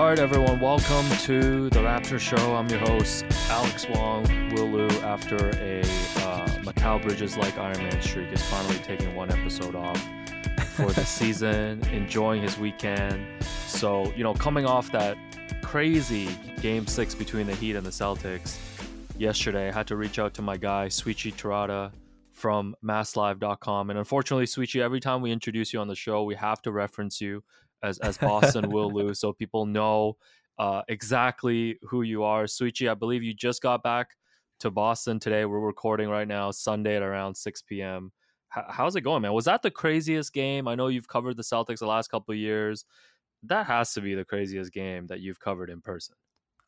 All right, everyone, welcome to the Raptor Show. I'm your host, Alex Wong. Will Lou, after a uh, Mikal Bridges like Iron Man streak, is finally taking one episode off for the season, enjoying his weekend. So, you know, coming off that crazy game six between the Heat and the Celtics yesterday, I had to reach out to my guy, Souichi Terada from masslive.com. And unfortunately, Souichi, every time we introduce you on the show, we have to reference you as as Boston will lose, so people know uh, exactly who you are. Souichi, I believe you just got back to Boston today. We're recording right now, Sunday at around 6 p.m. H- how's it going, man? Was that the craziest game? I know you've covered the Celtics the last couple of years. That has to be the craziest game that you've covered in person.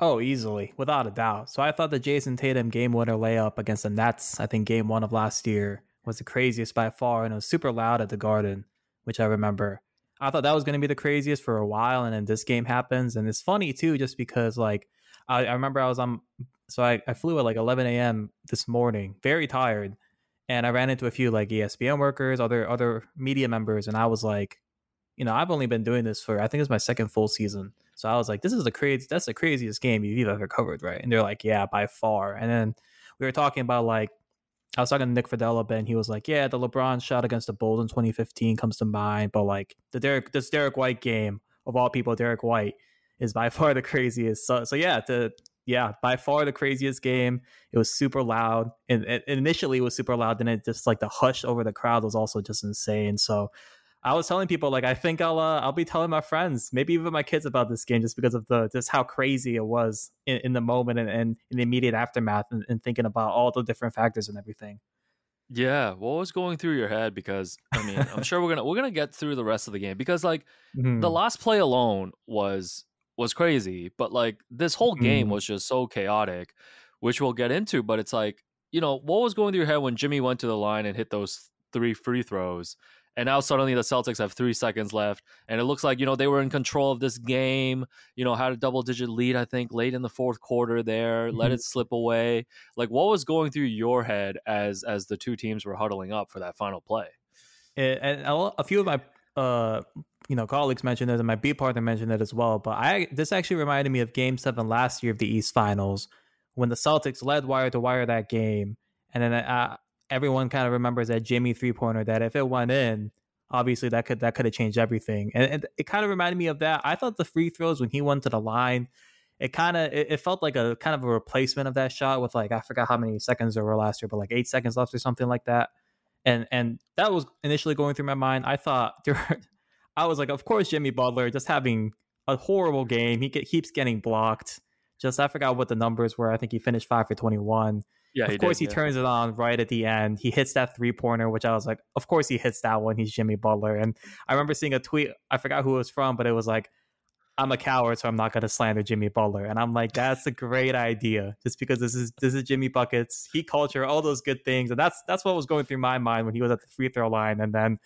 Oh, easily, without a doubt. So I thought the Jayson Tatum game winner layup against the Nets, I think game one of last year, was the craziest by far, and it was super loud at the Garden, which I remember. I thought that was going to be the craziest for a while, and then this game happens, and it's funny too, just because like I, I remember I was on, so I, I flew at like 11 a.m. this morning, very tired, and I ran into a few like ESPN workers, other other media members, and I was like, you know, I've only been doing this for I think it's my second full season, so I was like, this is the crazy, that's the craziest game you've ever covered, right? And they're like, yeah, by far, and then we were talking about like I was talking to Nick Friedell, and he was like, "Yeah, the LeBron shot against the Bulls in 2015 comes to mind, but like the Derrick, this Derrick White game of all people, Derrick White is by far the craziest." So, so yeah, the yeah, by far the craziest game. It was super loud, and, and initially it was super loud. Then it just like the hush over the crowd was also just insane. So I was telling people like I think I'll uh, I'll be telling my friends, maybe even my kids about this game just because of the just how crazy it was in, in the moment and, and, in the immediate aftermath and, and, thinking about all the different factors and everything. Yeah, what was going through your head? Because I mean, I'm sure we're gonna we're gonna get through the rest of the game because like mm-hmm. the last play alone was was crazy, but like this whole game mm-hmm. was just so chaotic, which we'll get into. But it's like you know what was going through your head when Jimmy went to the line and hit those three free throws and now suddenly the Celtics have three seconds left, and it looks like you know they were in control of this game. You know, had a double digit lead, I think, late in the fourth quarter. There, mm-hmm. let it slip away. Like, what was going through your head as as the two teams were huddling up for that final play? And a few of my uh, you know colleagues mentioned it, and my B partner mentioned it as well. But I this actually reminded me of Game Seven last year of the East Finals when the Celtics led wire to wire that game, and then uh, everyone kind of remembers that Jimmy three pointer that if it went in, obviously that could that could have changed everything. And, and, it kind of reminded me of that. I thought the free throws when he went to the line, it kind of it, it, felt like a kind of a replacement of that shot with like I forgot how many seconds there were last year, but like eight seconds left or something like that. And and that was initially going through my mind. I thought there, I was like, of course Jimmy Butler just having a horrible game. He keeps getting blocked. Just I forgot what the numbers were. I think he finished five for twenty one. Yeah, of course did, he yeah. turns it on right at the end. He hits that three pointer, which I was like, of course he hits that one. He's Jimmy Butler. And I remember seeing a tweet. I forgot who it was from, but it was like, I'm a coward, so I'm not going to slander Jimmy Butler. And I'm like, that's a great idea, just because this is this is Jimmy buckets, he culture, all those good things, and that's that's what was going through my mind when he was at the free throw line. And then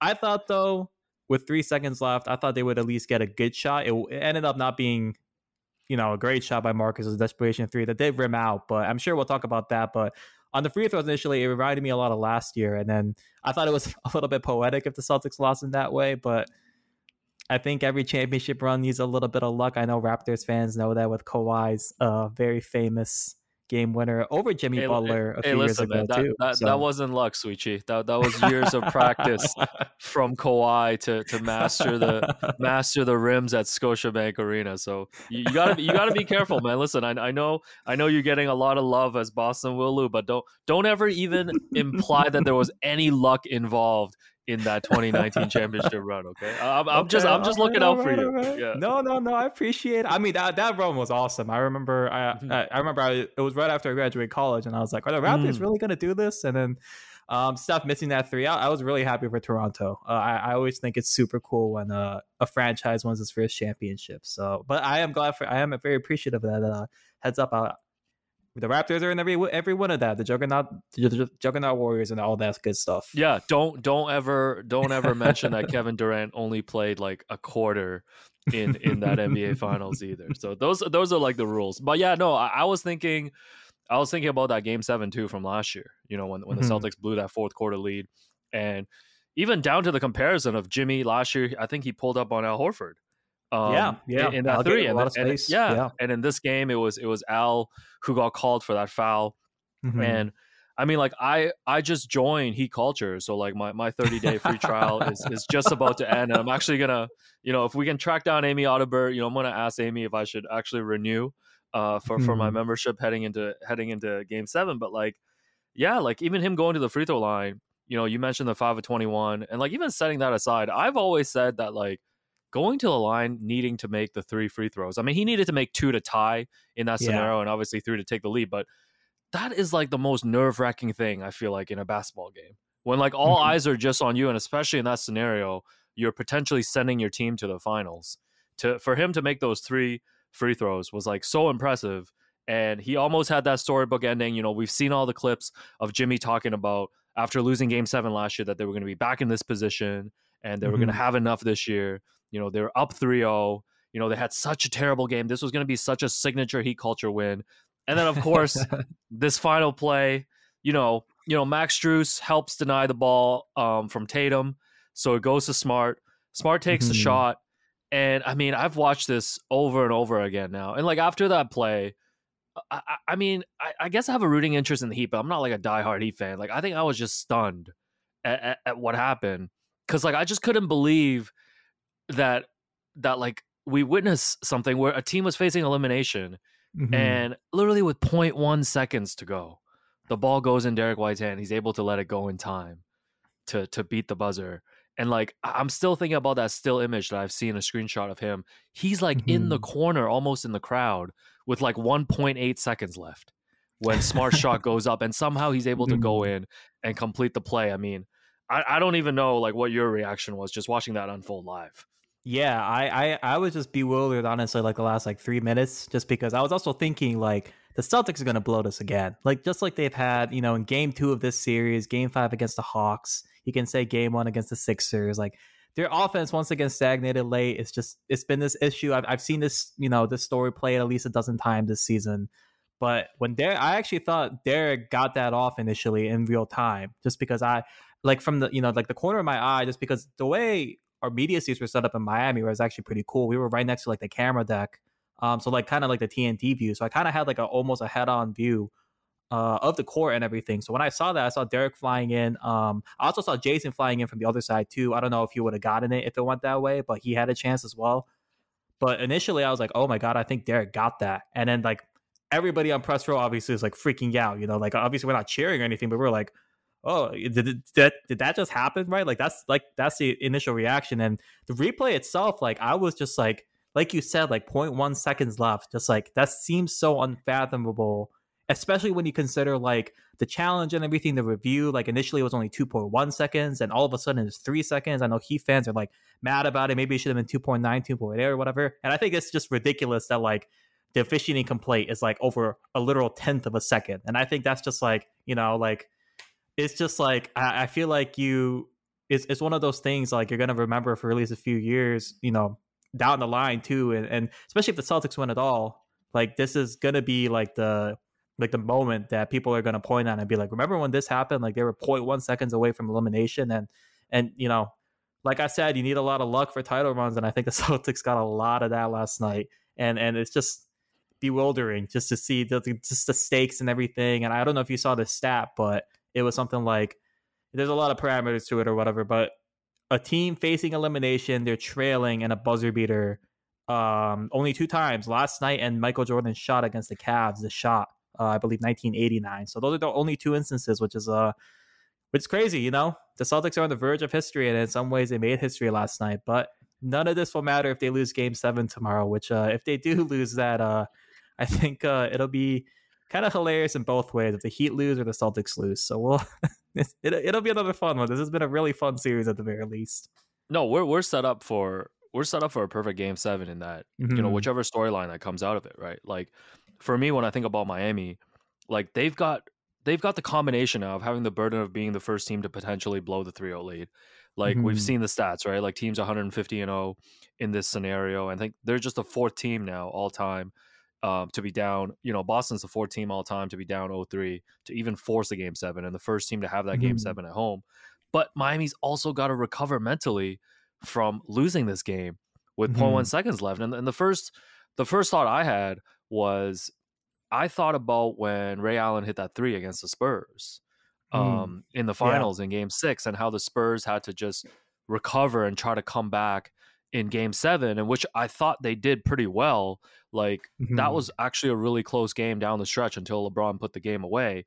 I thought though, with three seconds left, I thought they would at least get a good shot. It, it ended up not being you know, a great shot by Marcus' desperation three that did rim out, but I'm sure we'll talk about that. But on the free throws initially, it reminded me a lot of last year, and then I thought it was a little bit poetic if the Celtics lost in that way, but. I think every championship run needs a little bit of luck. I know Raptors fans know that with Kawhi's uh, very famous game winner over Jimmy hey, Butler a hey, few listen, years ago man, too. That, so. that wasn't luck, Souichi. That that was years of practice from Kawhi to to master the master the rims at Scotiabank Arena. So you, you, gotta you gotta be careful, man. Listen, I, I know I know you're getting a lot of love as Boston will lose, but don't don't ever even imply that there was any luck involved in that 2019 championship run. Okay, I'm, I'm okay, just I'm just looking out for you. Right. Yeah. No, no, no. I appreciate. it. I mean that that run was awesome. I remember. I mm-hmm. I, I, remember. I, it was right after I graduated college, and I was like, "Are the Raptors mm. really going to do this?" And then. Um, Steph missing that three, I, I was really happy for Toronto. Uh, I, I always think it's super cool when uh, a franchise wins its first championship. So, but I am glad for, I am very appreciative of that. Uh, heads up, I, the Raptors are in every every one of that. The Juggernaut, the Juggernaut Warriors, and all that good stuff. Yeah, don't don't ever don't ever mention that Kevin Durant only played like a quarter in in that NBA Finals either. So those those are like the rules. But yeah, no, I, I was thinking, I was thinking about that Game Seven too from last year. You know when when mm-hmm. the Celtics blew that fourth quarter lead, and even down to the comparison of Jimmy last year, I think he pulled up on Al Horford Um, yeah, yeah, in, that three, and, yeah, yeah, and in this game, it was it was Al who got called for that foul, Mhm. and I mean, like I I just joined Heat Culture, so like my my thirty day free trial is is just about to end, and I'm actually gonna, you know, if we can track down Amy Audibert, you know, I'm gonna ask Amy if I should actually renew, uh, for for my Mhm. membership heading into heading into Game Seven, but like, yeah, like even him going to the free throw line, you know, you mentioned the five of twenty one, and like even setting that aside, I've always said that like going to the line needing to make the three free throws. I mean, he needed to make two to tie in that Yeah. scenario, and obviously three to take the lead, but that is like the most nerve wracking thing I feel like in a basketball game. When like all Mhm. eyes are just on you, and especially in that scenario, you're potentially sending your team to the finals. To for him to make those three free throws was like so impressive. And he almost had that storybook ending. You know, we've seen all the clips of Jimmy talking about after losing game seven last year that they were going to be back in this position and they were going to have enough this year. You know, they were up 3 0. You know, they had such a terrible game. This was going to be such a signature Heat culture win. And then, of course, this final play, you know, you know, Max Strus helps deny the ball um, from Tatum, so it goes to Smart. Smart takes the Mhm. shot, and I mean, I've watched this over and over again now. And like after that play, I, I, I mean, I, I guess I have a rooting interest in the Heat, but I'm not like a diehard Heat fan. Like I think I was just stunned at, at, at what happened because like I just couldn't believe that that like we witnessed something where a team was facing elimination Mhm. and literally with 0.1 seconds to go, the ball goes in Derrick White's hand. He's able to let it go in time to to beat the buzzer. And like I'm still thinking about that still image that I've seen a screenshot of him. He's like in the Mhm. corner, almost in the crowd, with like 1.8 seconds left when Smart shot goes up, and somehow he's able to go Mhm. in and complete the play. I mean, I, I don't even know like what your reaction was just watching that unfold live. Yeah, I, I I was just bewildered honestly like the last like three minutes just because I was also thinking like the Celtics are gonna blow this again. Like just like they've had, you know, in game two of this series, game five against the Hawks, you can say game one against the Sixers, like their offense once again stagnated late. It's just it's been this issue. I've I've seen this, you know, this story play at least a dozen times this season. But when Derrick, I actually thought Derrick got that off initially in real time, just because I like from the you know like the corner of my eye, just because the way our media seats were set up in Miami where it was actually pretty cool. We were right next to like the camera deck, um, so like kind of like the TNT view. So I kind of had like a almost a head on view uh, of the court and everything. So when I saw that, I saw Derrick flying in. Um, I also saw Jayson flying in from the other side too. I don't know if he would have gotten it if it went that way, but he had a chance as well. But initially, I was like, "Oh my god, I think Derrick got that." And then like everybody on press row obviously is like freaking out. You know, like obviously we're not cheering or anything, but we're like, "Oh, did, that did that just happen?" Right? Like that's like that's the initial reaction. And the replay itself, like I was just like, like you said, like 0.1 seconds left. Just like that seems so unfathomable, especially when you consider like the challenge and everything. The review, like initially it was only 2.1 seconds, and all of a sudden it's three seconds. I know Heat fans are like mad about it. Maybe it should have been 2.9, 2.8 or whatever. And I think it's just ridiculous that like the officiating complaint is like over a literal tenth of a second. And I think that's just like, you know, like it's just like I, I feel like you it's it's one of those things like you're gonna remember for at least a few years, you know, down the line too. And and especially if the Celtics win at all, like this is gonna be like the like the moment that people are gonna point at and be like, remember when this happened? Like they were 0.1 seconds away from elimination and and you know, like I said, you need a lot of luck for title runs, and I think the Celtics got a lot of that last night. And and it's just bewildering just to see the- just the stakes and everything. And I don't know if you saw the stat, but it was something like there's a lot of parameters to it or whatever. But a team facing elimination, they're trailing and a buzzer beater um, only two times last night, and Michael Jordan shot against the Cavs, the shot, uh, I believe 1989. So those are the only two instances, which is uh, which is crazy, you know. The Celtics are on the verge of history, and in some ways, they made history last night. But none of this will matter if they lose Game Seven tomorrow. Which, uh, if they do lose that, uh, I think uh, it'll be kind of hilarious in both ways if the Heat lose or the Celtics lose. So we'll it, it'll be another fun one. This has been a really fun series at the very least. No, we're we're set up for we're set up for a perfect game seven in that you know Mhm. whichever storyline that comes out of it, right? Like for me, when I think about Miami, like they've got they've got the combination of having the burden of being the first team to potentially blow the 3-0 lead. Like we've Mhm. seen the stats, right? Like teams 150 and 0 in this scenario. I think they're just the fourth team now all time um, to be down. You know, Boston's the fourth team all time to be down 0-3 to even force a game seven, and the first team to have that game Mhm. seven at home. But Miami's also got to recover mentally from losing this game with mm-hmm. 0.1 seconds left. And, and the first the first thought I had was I thought about when Ray Allen hit that three against the Spurs mm. um, mm. in the finals yeah. in game six and how the Spurs had to just recover and try to come back in game seven, and which I thought they did pretty well. Like mm-hmm. that was actually a really close game down the stretch until LeBron put the game away.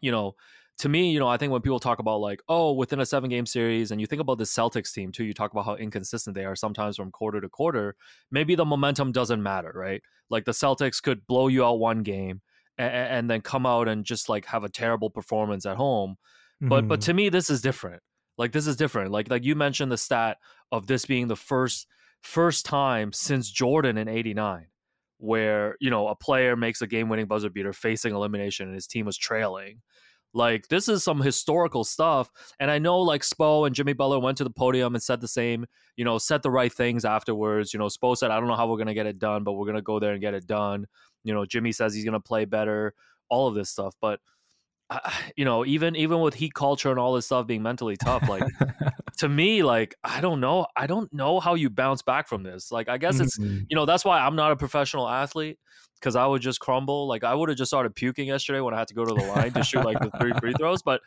You know, to me, you know, I think when people talk about like, oh, within a seven game series, and you think about the Celtics team too, you talk about how inconsistent they are sometimes from quarter to quarter. Maybe the momentum doesn't matter, right? Like the Celtics could blow you out one game and, and then come out and just like have a terrible performance at home. Mm-hmm. But but mm-hmm. to me, this is different. Like this is different. Like like you mentioned the stat of this being the first first time since Jordan in '89 where you know a player makes a game-winning buzzer beater facing elimination and his team was trailing like this is some historical stuff. And I know like Spo and Jimmy Butler went to the podium and said the same, you know, said the right things afterwards. You know, Spo said, I don't know how we're gonna get it done, but we're gonna go there and get it done. You know, Jimmy says he's gonna play better, all of this stuff. But you know, even even with heat culture and all this stuff being mentally tough, like to me, like I don't know, I don't know how you bounce back from this. Like I guess it's mm-hmm. you know that's why I'm not a professional athlete because I would just crumble. Like I would have just started puking yesterday when I had to go to the line to shoot like the three free throws. But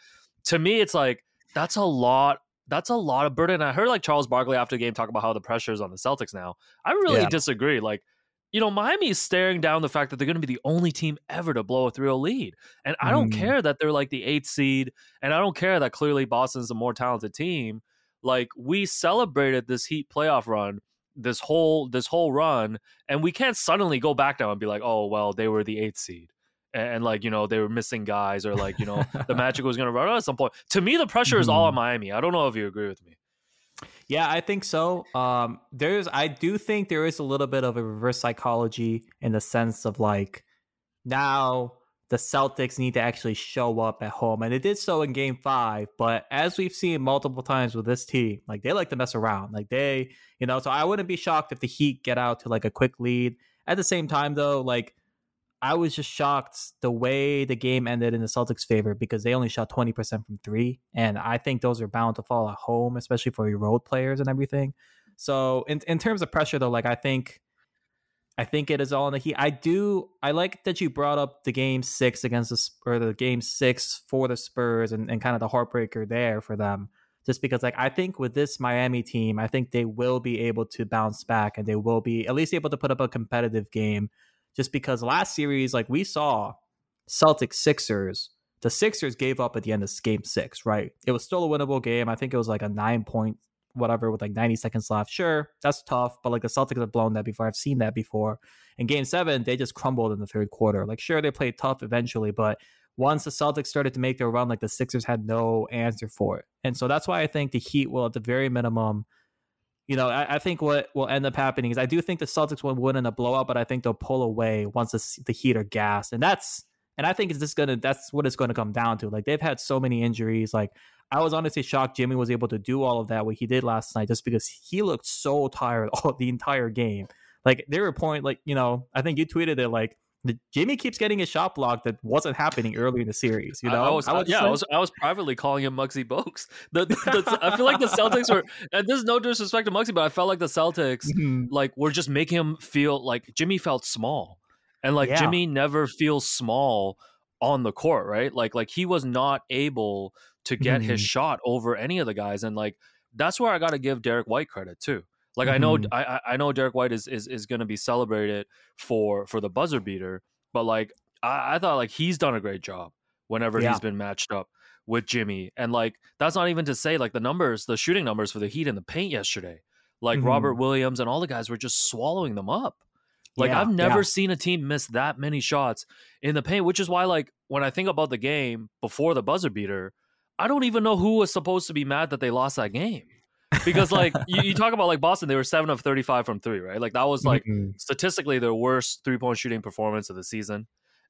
to me, it's like that's a lot. That's a lot of burden. I heard like Charles Barkley after the game talk about how the pressure is on the Celtics now. I really yeah. disagree. Like you know, Miami is staring down the fact that they're going to be the only team ever to blow a 3 0 lead. And I don't mm. care that they're like the eighth seed. And I don't care that clearly Boston's a more talented team. Like, we celebrated this Heat playoff run this whole this whole run and we can't suddenly go back now and be like oh well they were the eighth seed and, and like you know they were missing guys or like you know the magic was going to run out at some point to me the pressure is all on mm-hmm. miami i don't know if you agree with me yeah, I think so. Um, there's, I do think there is a little bit of a reverse psychology in the sense of like now the Celtics need to actually show up at home, and it did so in Game Five. But as we've seen multiple times with this team, like they like to mess around, like they, you know. So I wouldn't be shocked if the Heat get out to like a quick lead. At the same time, though, like I was just shocked the way the game ended in the Celtics' favor because they only shot 20% from three. And I think those are bound to fall at home, especially for your road players and everything. So in, in terms of pressure though, like I think I think it is all in the heat. I do I like that you brought up the game six against the or the game six for the Spurs and, and kind of the heartbreaker there for them. Just because like I think with this Miami team, I think they will be able to bounce back and they will be at least able to put up a competitive game just because last series, like we saw Celtics Sixers, the Sixers gave up at the end of game six, right? It was still a winnable game. I think it was like a nine point whatever with like 90 seconds left. Sure, that's tough, but like the Celtics have blown that before. I've seen that before. In game seven, they just crumbled in the third quarter. Like, sure, they played tough eventually, but once the Celtics started to make their run, like the Sixers had no answer for it. And so that's why I think the Heat will, at the very minimum, you know, I, I, think what will end up happening is I do think the Celtics will win in a blowout, but I think they'll pull away once the, the Heat are gassed, and that's and I think it's just gonna that's what it's to come down to. Like they've had so many injuries. Like I was honestly shocked Jimmy was able to do all of that what he did last night, just because he looked so tired all the entire game. Like there were point like you know I think you tweeted it like the, Jimmy keeps getting a shot block that wasn't happening early in the series. You know, I, I was, I was yeah, I was, I was privately calling him Muggsy Bogues. The, the, the, I feel like the Celtics were, and this is no disrespect to Muggsy, but I felt like the Celtics mm-hmm. like were just making him feel like Jimmy felt small, and like yeah. Jimmy never feels small on the court, right? Like like he was not able to get mm-hmm. his shot over any of the guys, and like that's where I got to give Derrick White credit too. Like mm-hmm. I know I I know Derrick White is is, is going to be celebrated for for the buzzer beater, but like I, I thought like he's done a great job whenever yeah. he's been matched up with Jimmy, and like that's not even to say like the numbers, the shooting numbers for the Heat in the paint yesterday. Like mm-hmm. Robert Williams and all the guys were just swallowing them up. Like yeah, I've never yeah. seen a team miss that many shots in the paint, which is why like when I think about the game before the buzzer beater, I don't even know who was supposed to be mad that they lost that game because like you, you, talk about like Boston, they were seven of thirty five from three, right? Like that was like mm-hmm. statistically their worst three point shooting performance of the season.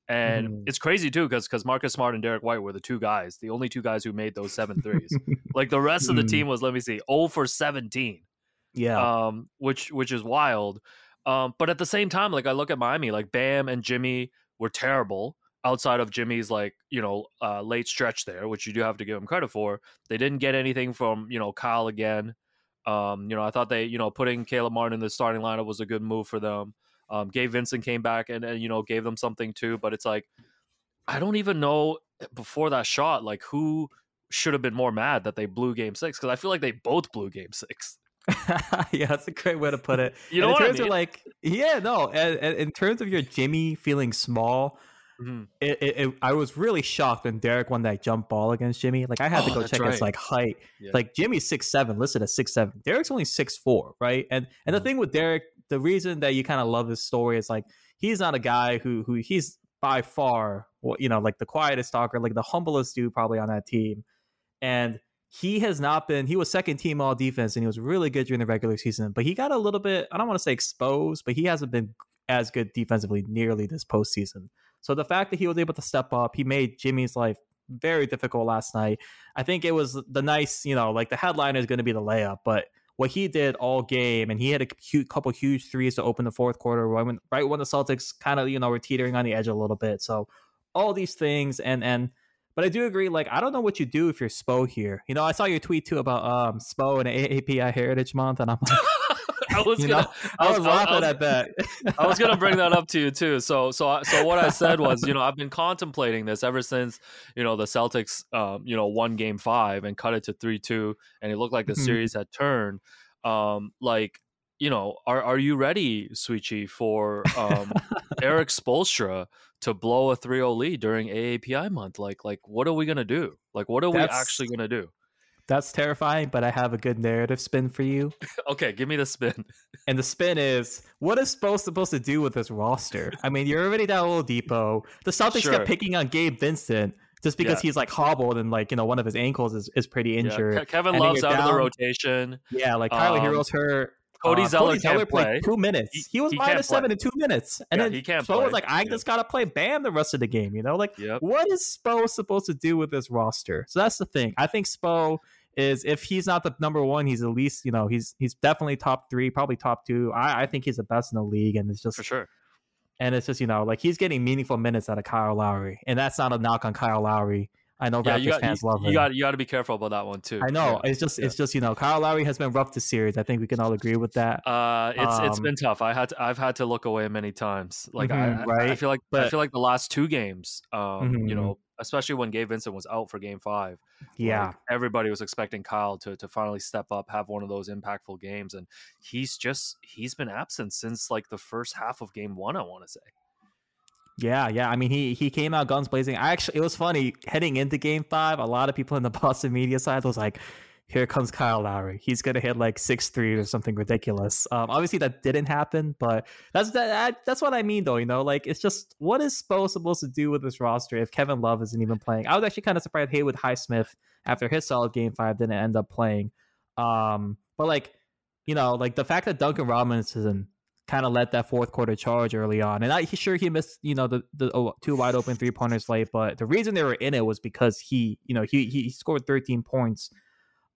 And mm. it's crazy too, because because Marcus Smart and Derrick White were the two guys, the only two guys who made those seven threes. like the rest of the mm. team was, let me see, 0 for 17. Yeah. Um, which which is wild. Um, but at the same time, like I look at Miami, like Bam and Jimmy were terrible outside of Jimmy's like you know uh, late stretch there, which you do have to give him credit for. They didn't get anything from you know Kyle again. Um, you know, I thought they, you know, putting Caleb Martin in the starting lineup was a good move for them. Um, Gabe Vincent came back and, and you know gave them something too, but it's like I don't even know before that shot like who should have been more mad that they blew Game Six because I feel like they both blew Game Six. yeah, that's a great way to put it. You know in what I terms mean? of like, yeah, no. In terms of your Jimmy feeling small, Mhm. it, it, it- I was really shocked when Derrick won that jump ball against Jimmy. Like I had to Oh, go that's check his like height. Yeah. Like Jimmy's six seven, listed as six seven. Derrick's only six four, right? And and the Mhm. thing with Derrick, the reason that you kind of love his story is like he's not a guy who who he's by far, you know, like the quietest talker, like the humblest dude probably on that team, and he has not been. He was second team all defense, and he was really good during the regular season. But he got a little bit. I don't want to say exposed, but he hasn't been as good defensively nearly this postseason. So the fact that he was able to step up, he made Jimmy's life very difficult last night. I think it was the nice, you know, like the headline is going to be the layup, but what he did all game, and he had a couple huge threes to open the fourth quarter, right when, right when the Celtics kind of, you know, were teetering on the edge a little bit. So all these things, and and but I do agree. Like I don't know what you do if you're Spo here. You know, I saw your tweet too about um Spo and AAPI Heritage Month, and I'm like, I was you gonna, know, I was I laughing was- at that. I was gonna bring that up to you too. So so so what I said was, you know, I've been contemplating this ever since you know the Celtics, um, you know, won Game Five and cut it to three two, and it looked like the Mhm. series had turned. Um, like you know, are are you ready, Souichi, for um, Erik Spoelstra to blow a 3-0 lead during AAPI month? Like like what are we gonna do? Like what are we actually gonna do? That's terrifying, but I have a good narrative spin for you. Okay, give me the spin. And the spin is what is Spo supposed to do with this roster? I mean, you're already down Oladipo. The Celtics Sure. kept picking on Gabe Vincent just because Yeah. he's like hobbled and like, you know, one of his ankles is, is pretty injured. Ke- Kevin And Love's out of the rotation. Yeah, like Tyler Um, Herro's hurt. Cody Uh, Zeller Cody Zeller can't play. two minutes. He, He- was he play. seven in two minutes. And Yeah, then he can't Spo play. was like, I Yeah. just gotta play Bam the rest of the game, you know? Like Yep. what is Spo supposed to do with this roster? So that's the thing. I think Spo is if he's not the number one, he's at least you know he's he's definitely top three, probably top two. I, I think he's the best in the league, and it's just For sure. and it's just you know like he's getting meaningful minutes out of Kyle Lowry, and that's not a knock on Kyle Lowry. I know Yeah, Raptors you got, fans you, love you him. got you got to be careful about that one too. I know Yeah. it's just yeah. it's just you know Kyle Lowry has been rough this series. I think we can all agree with that. Uh, it's it's been tough. I had to, I've had to look away many times. Like I- Mhm, I, I right? feel like but, I feel like the last two games, um, you Mhm. know, especially when Gabe Vincent was out for Game Five. Yeah, like, everybody was expecting Kyle to to finally step up, have one of those impactful games, and he's just he's been absent since like the first half of Game One. I want to say. Yeah, yeah. I mean, he he came out guns blazing. I actually, it was funny heading into Game Five. A lot of people in the Boston media side was like, "Here comes Kyle Lowry. He's gonna hit like six three or something ridiculous." Um, obviously, that didn't happen, but that's that, that's what I mean, though. You know, like it's just what is Spo supposed to do with this roster if Kevin Love isn't even playing? I was actually kind of surprised Haywood Highsmith after his solid Game Five didn't end up playing. Um, but like, you know, like the fact that Duncan Robinson kind of led that fourth quarter charge early on. And I sure he missed, you know, the, the oh, two wide open three pointers late, but the reason they were in it was because he, you know, he he scored 13 points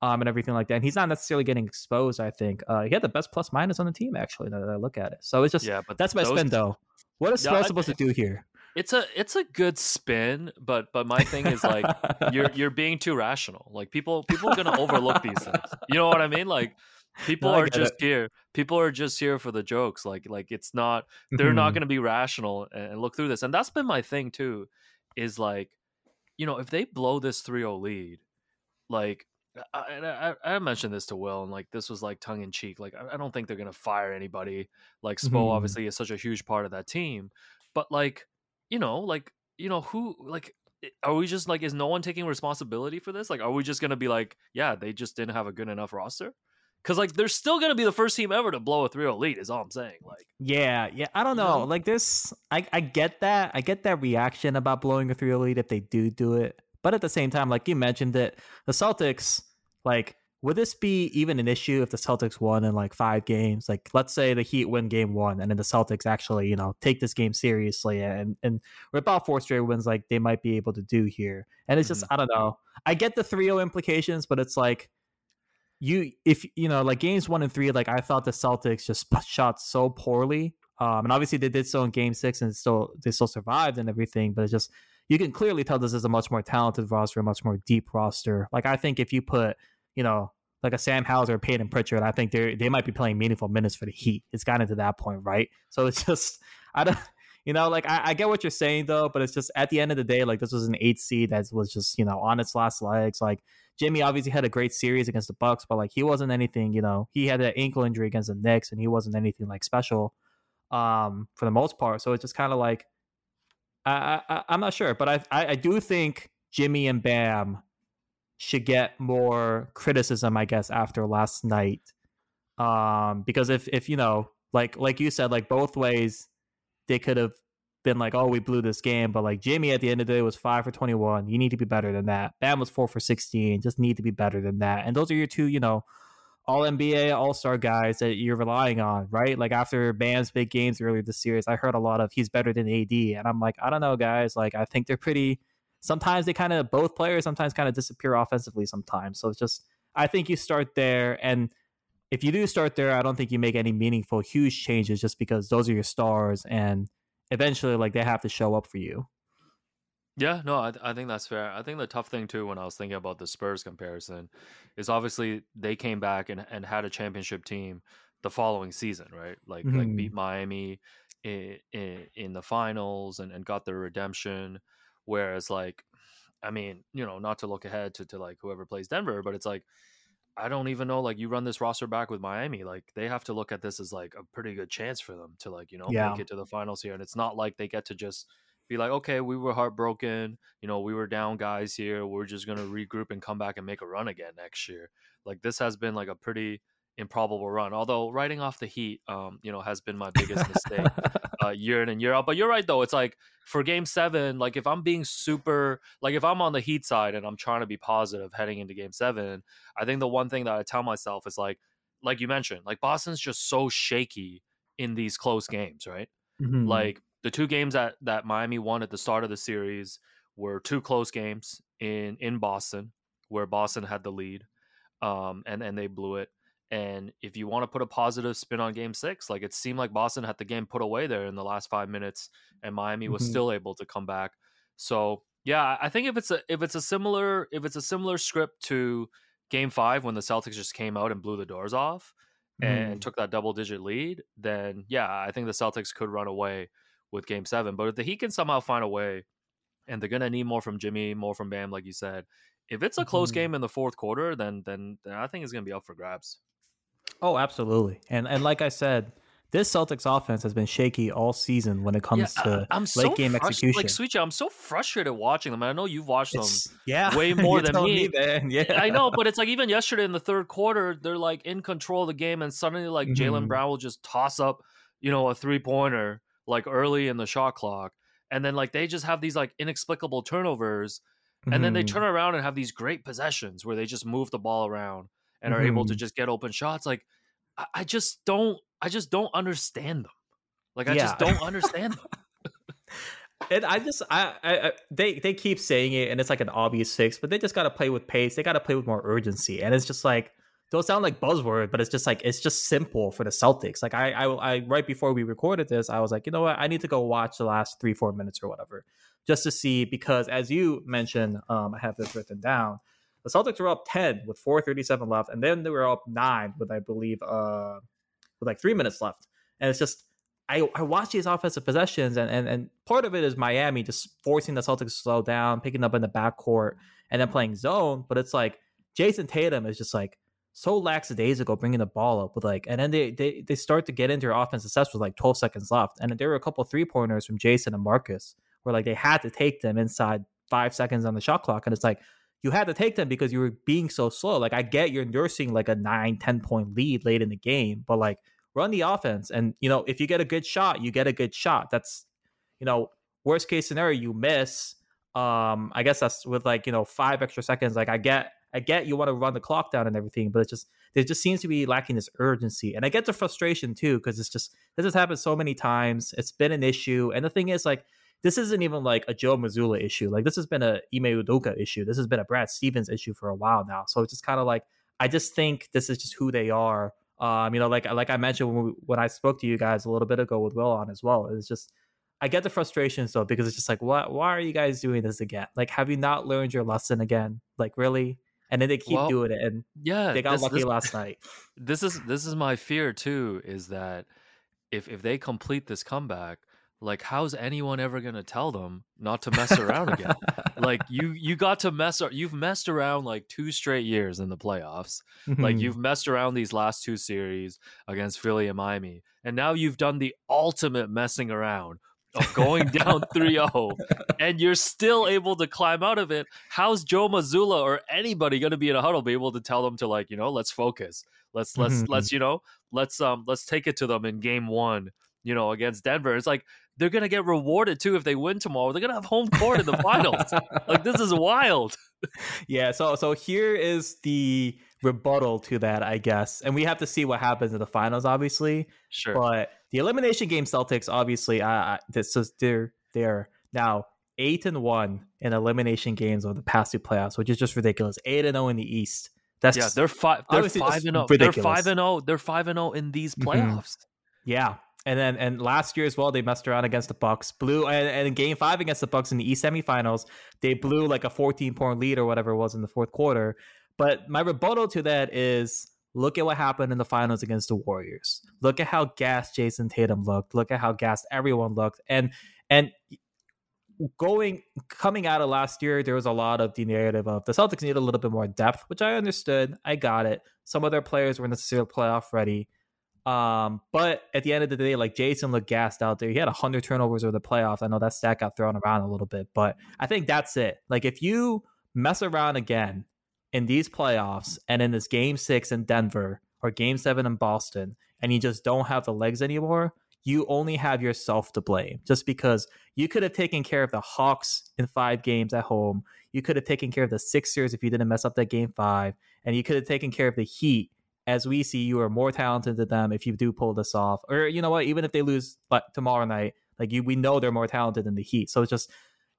um and everything like that. And he's not necessarily getting exposed, I think. Uh he had the best plus minus on the team actually now that I look at it. So it's just Yeah, but that's my those- spin though. What is Yeah, I- supposed to do here? It's a it's a good spin, but but my thing is like you're you're being too rational. Like people people are gonna overlook these things. You know what I mean? Like people No, are just it. here. People are just here for the jokes. Like like it's not they're not Mhm. gonna be rational and, and look through this. And that's been my thing too, is like, you know, if they blow this 3-0 lead, like I, and I, I mentioned this to Will, and like this was like tongue in cheek. Like I, I don't think they're gonna fire anybody. Like Spo Mhm. obviously is such a huge part of that team, but like you know, like you know who like are we just like is no one taking responsibility for this? Like are we just gonna be like, yeah, they just didn't have a good enough roster? Because like they're still gonna be the first team ever to blow a 3-0 lead. Is all I'm saying. Like Yeah, yeah. I don't You know. know? Like this, I I get that. I get that reaction about blowing a three lead if they do do it. But at the same time, like you mentioned, it the Celtics, like, would this be even an issue if the Celtics won in like five games? Like, let's say the Heat win game one, and then the Celtics actually, you know, take this game seriously, and and with about four straight wins, like they might be able to do here. And it's just, I don't know. I get the 3-0 implications, but it's like you if you know like games one and three like i thought the celtics just shot so poorly um and obviously they did so in game six and still they still survived and everything but it's just you can clearly tell this is a much more talented roster a much more deep roster like i think if you put you know like a Sam Hauser, Payton Pritchard, I think they they might be playing meaningful minutes for the Heat. It's gotten to that point, right? So it's just I don't you know, like I, I, get what you're saying though, but it's just at the end of the day, like this was an eight seed that was just, you know, on its last legs. Like Jimmy obviously had a great series against the Bucks, but like he wasn't anything, you know, he had an ankle injury against the Knicks and he wasn't anything like special um for the most part. So it's just kind of like I, I I'm not sure, but I, I I do think Jimmy and Bam should get more criticism, I guess, after last night. Um, because if if you know, like like you said, like both ways, they could have been like, oh, we blew this game, but like Jimmy at the end of the day was five for twenty one. You need to be better than that. Bam was four for sixteen. Just need to be better than that. And those are your two, you know, all NBA, all star guys that you're relying on, right? Like after Bam's big games earlier this series, I heard a lot of he's better than AD, and I'm like, I don't know, guys. Like I think they're pretty. Sometimes they kind of both players sometimes kind of disappear offensively. Sometimes, so it's just I think you start there and if you do start there, I don't think you make any meaningful, huge changes just because those are your stars, and eventually, like they have to show up for you. Yeah, no, I, I think that's fair. I think the tough thing too, when I was thinking about the Spurs comparison, is obviously they came back and, and had a championship team the following season, right? Like mm-hmm. like beat Miami in, in, in the finals and, and got their redemption. Whereas like, I mean, you know, not to look ahead to, to like whoever plays Denver, but it's like I don't even know. Like you run this roster back with Miami, like they have to look at this as like a pretty good chance for them to like you know yeah. make it to the finals here. And it's not like they get to just be like, okay, we were heartbroken. You know, we were down guys here. We're just gonna regroup and come back and make a run again next year. Like this has been like a pretty improbable run. Although writing off the Heat, um, you know, has been my biggest mistake uh, year in and year out. But you're right though. It's like for Game Seven, like if I'm being super, like if I'm on the Heat side and I'm trying to be positive heading into Game Seven, I think the one thing that I tell myself is like, like you mentioned, like Boston's just so shaky in these close games, right? Mm-hmm. Like the two games that that Miami won at the start of the series were two close games in in Boston, where Boston had the lead, um, and and they blew it. And if you want to put a positive spin on game six, like it seemed like Boston had the game put away there in the last five minutes and Miami was mm-hmm. still able to come back. So yeah, I think if it's a if it's a similar if it's a similar script to game five when the Celtics just came out and blew the doors off mm. and took that double digit lead, then yeah, I think the Celtics could run away with game seven. But if the Heat can somehow find a way and they're gonna need more from Jimmy, more from Bam, like you said, if it's a close mm-hmm. game in the fourth quarter, then then, then I think it's gonna be up for grabs. Oh, absolutely. And and like I said, this Celtics offense has been shaky all season when it comes yeah, to I'm late so game execution. Like Sweet I'm so frustrated watching them. I know you've watched it's, them yeah, way more than me. me yeah, I know, but it's like even yesterday in the third quarter, they're like in control of the game, and suddenly like mm-hmm. Jaylen Brown will just toss up, you know, a three pointer like early in the shot clock, and then like they just have these like inexplicable turnovers, and mm-hmm. then they mm-hmm. turn around and have these great possessions where they just move the ball around and mm-hmm. are able to mm-hmm. just get open shots. Like I, I, just don't I just don't understand them. Like I yeah. just don't understand them. and I just I, I they they keep saying it and it's like an obvious fix, but they just gotta play with pace. They gotta play with more urgency. And it's just like don't sound like buzzword, but it's just like it's just simple for the Celtics. Like I, I, I right before we recorded this, I was like, you know what, I need to go watch the last three, four minutes or whatever, just to see because as you mentioned, um, I have this written down. The Celtics were up 10 with 437 left, and then they were up nine with I believe uh with like three minutes left. And it's just I, I watch these offensive possessions and, and and part of it is Miami just forcing the Celtics to slow down, picking up in the backcourt, and then playing zone. But it's like Jayson Tatum is just like so lackadaisical bringing the ball up with like, and then they they, they start to get into their offensive sets with like 12 seconds left. And there were a couple three pointers from Jayson and Marcus where like they had to take them inside five seconds on the shot clock. And it's like, you had to take them because you were being so slow. Like I get you're nursing like a nine, 10 point lead late in the game, but like run the offense. And you know, if you get a good shot, you get a good shot. That's you know, worst case scenario, you miss. Um, I guess that's with like, you know, five extra seconds. Like I get I get you want to run the clock down and everything, but it just there just seems to be lacking this urgency. And I get the frustration too, because it's just this has happened so many times. It's been an issue. And the thing is, like, this isn't even like a Joe Mazzulla issue. Like this has been a Ime Udoka issue. This has been a Brad Stevens issue for a while now. So it's just kind of like I just think this is just who they are. Um, you know, like like I mentioned when we, when I spoke to you guys a little bit ago with Will on as well. It's just I get the frustrations though because it's just like what why are you guys doing this again? Like have you not learned your lesson again? Like really? And then they keep Well, doing it, and Yeah, they got this lucky this last night. this is this is my fear too. Is that if if they complete this comeback, like how's anyone ever gonna tell them not to mess around again? Like you you got to mess you've messed around like two straight years in the playoffs. Like Mhm. you've messed around these last two series against Philly and Miami. And now you've done the ultimate messing around of going down 3-0 and you're still able to climb out of it. How's Joe Mazzulla or anybody going to be in a huddle be able to tell them to like, you know, let's focus. Let's let's Mhm. let's you know, let's um let's take it to them in game 1, you know, against Denver. It's like they're going to get rewarded too if they win tomorrow. They're going to have home court in the finals. like this is wild. yeah so so here is the rebuttal to that i guess and we have to see what happens in the finals obviously Sure. but the elimination game celtics obviously i, I this is they're they're now eight and one in elimination games of the past two playoffs which is just ridiculous eight and zero in the east that's yeah, they're five. They're five and zero. They're five and zero. They're five and zero in these Mhm. playoffs. Yeah. And then and last year as well, they messed around against the Bucks. Blew and, and in game five against the Bucks in the East semifinals, they blew like a 14 point lead or whatever it was in the fourth quarter. But my rebuttal to that is look at what happened in the finals against the Warriors. Look at how gassed Jayson Tatum looked. Look at how gassed everyone looked. And and going coming out of last year, there was a lot of the narrative of the Celtics need a little bit more depth, which I understood. I got it. Some of their players weren't necessarily playoff ready. Um, but at the end of the day, like Jason looked gassed out there. He had hundred turnovers over the playoffs. I know that stat got thrown around a little bit, but I think that's it. Like if you mess around again in these playoffs and in this game six in Denver or game seven in Boston, and you just don't have the legs anymore, you only have yourself to blame. Just because you could have taken care of the Hawks in five games at home. You could have taken care of the Sixers if you didn't mess up that game five, and you could have taken care of the Heat as we see you are more talented than them if you do pull this off. Or you know what, even if they lose like tomorrow night, like you we know they're more talented than the Heat. So it's just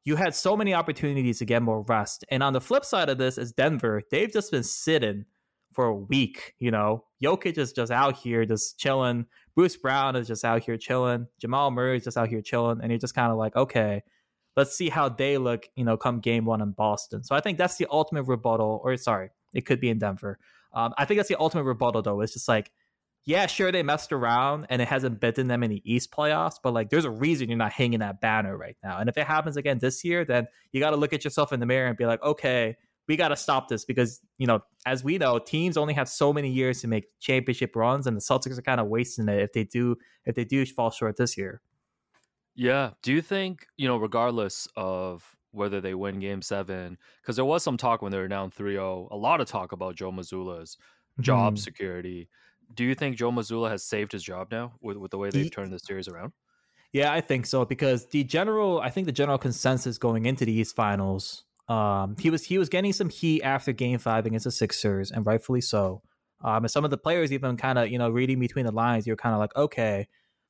you had so many opportunities to get more rest. And on the flip side of this is Denver. They've just been sitting for a week, you know. Jokic is just out here just chilling. Bruce Brown is just out here chilling. Jamal Murray is just out here chilling. And you're just kind of like, okay, let's see how they look, you know, come game one in Boston. So I think that's the ultimate rebuttal, or sorry, it could be in Denver. Um, I think that's the ultimate rebuttal, though. It's just like, yeah, sure, they messed around and it hasn't bitten them in the East playoffs, but like, there's a reason you're not hanging that banner right now. And if it happens again this year, then you got to look at yourself in the mirror and be like, okay, we got to stop this because, you know, as we know, teams only have so many years to make championship runs, and the Celtics are kind of wasting it if they do if they do fall short this year. Yeah. Do you think, you know, regardless of whether they win game seven, because there was some talk when they were down 3 0, a lot of talk about Joe Mazzulla's job Mhm. security. Do you think Joe Mazzulla has saved his job now with, with the way they've Ye- turned the series around? Yeah, I think so because the general, I think the general consensus going into the East Finals, um, he was he was getting some heat after Game Five against the Sixers, and rightfully so. Um, and some of the players even kind of you know reading between the lines, you're kind of like, okay,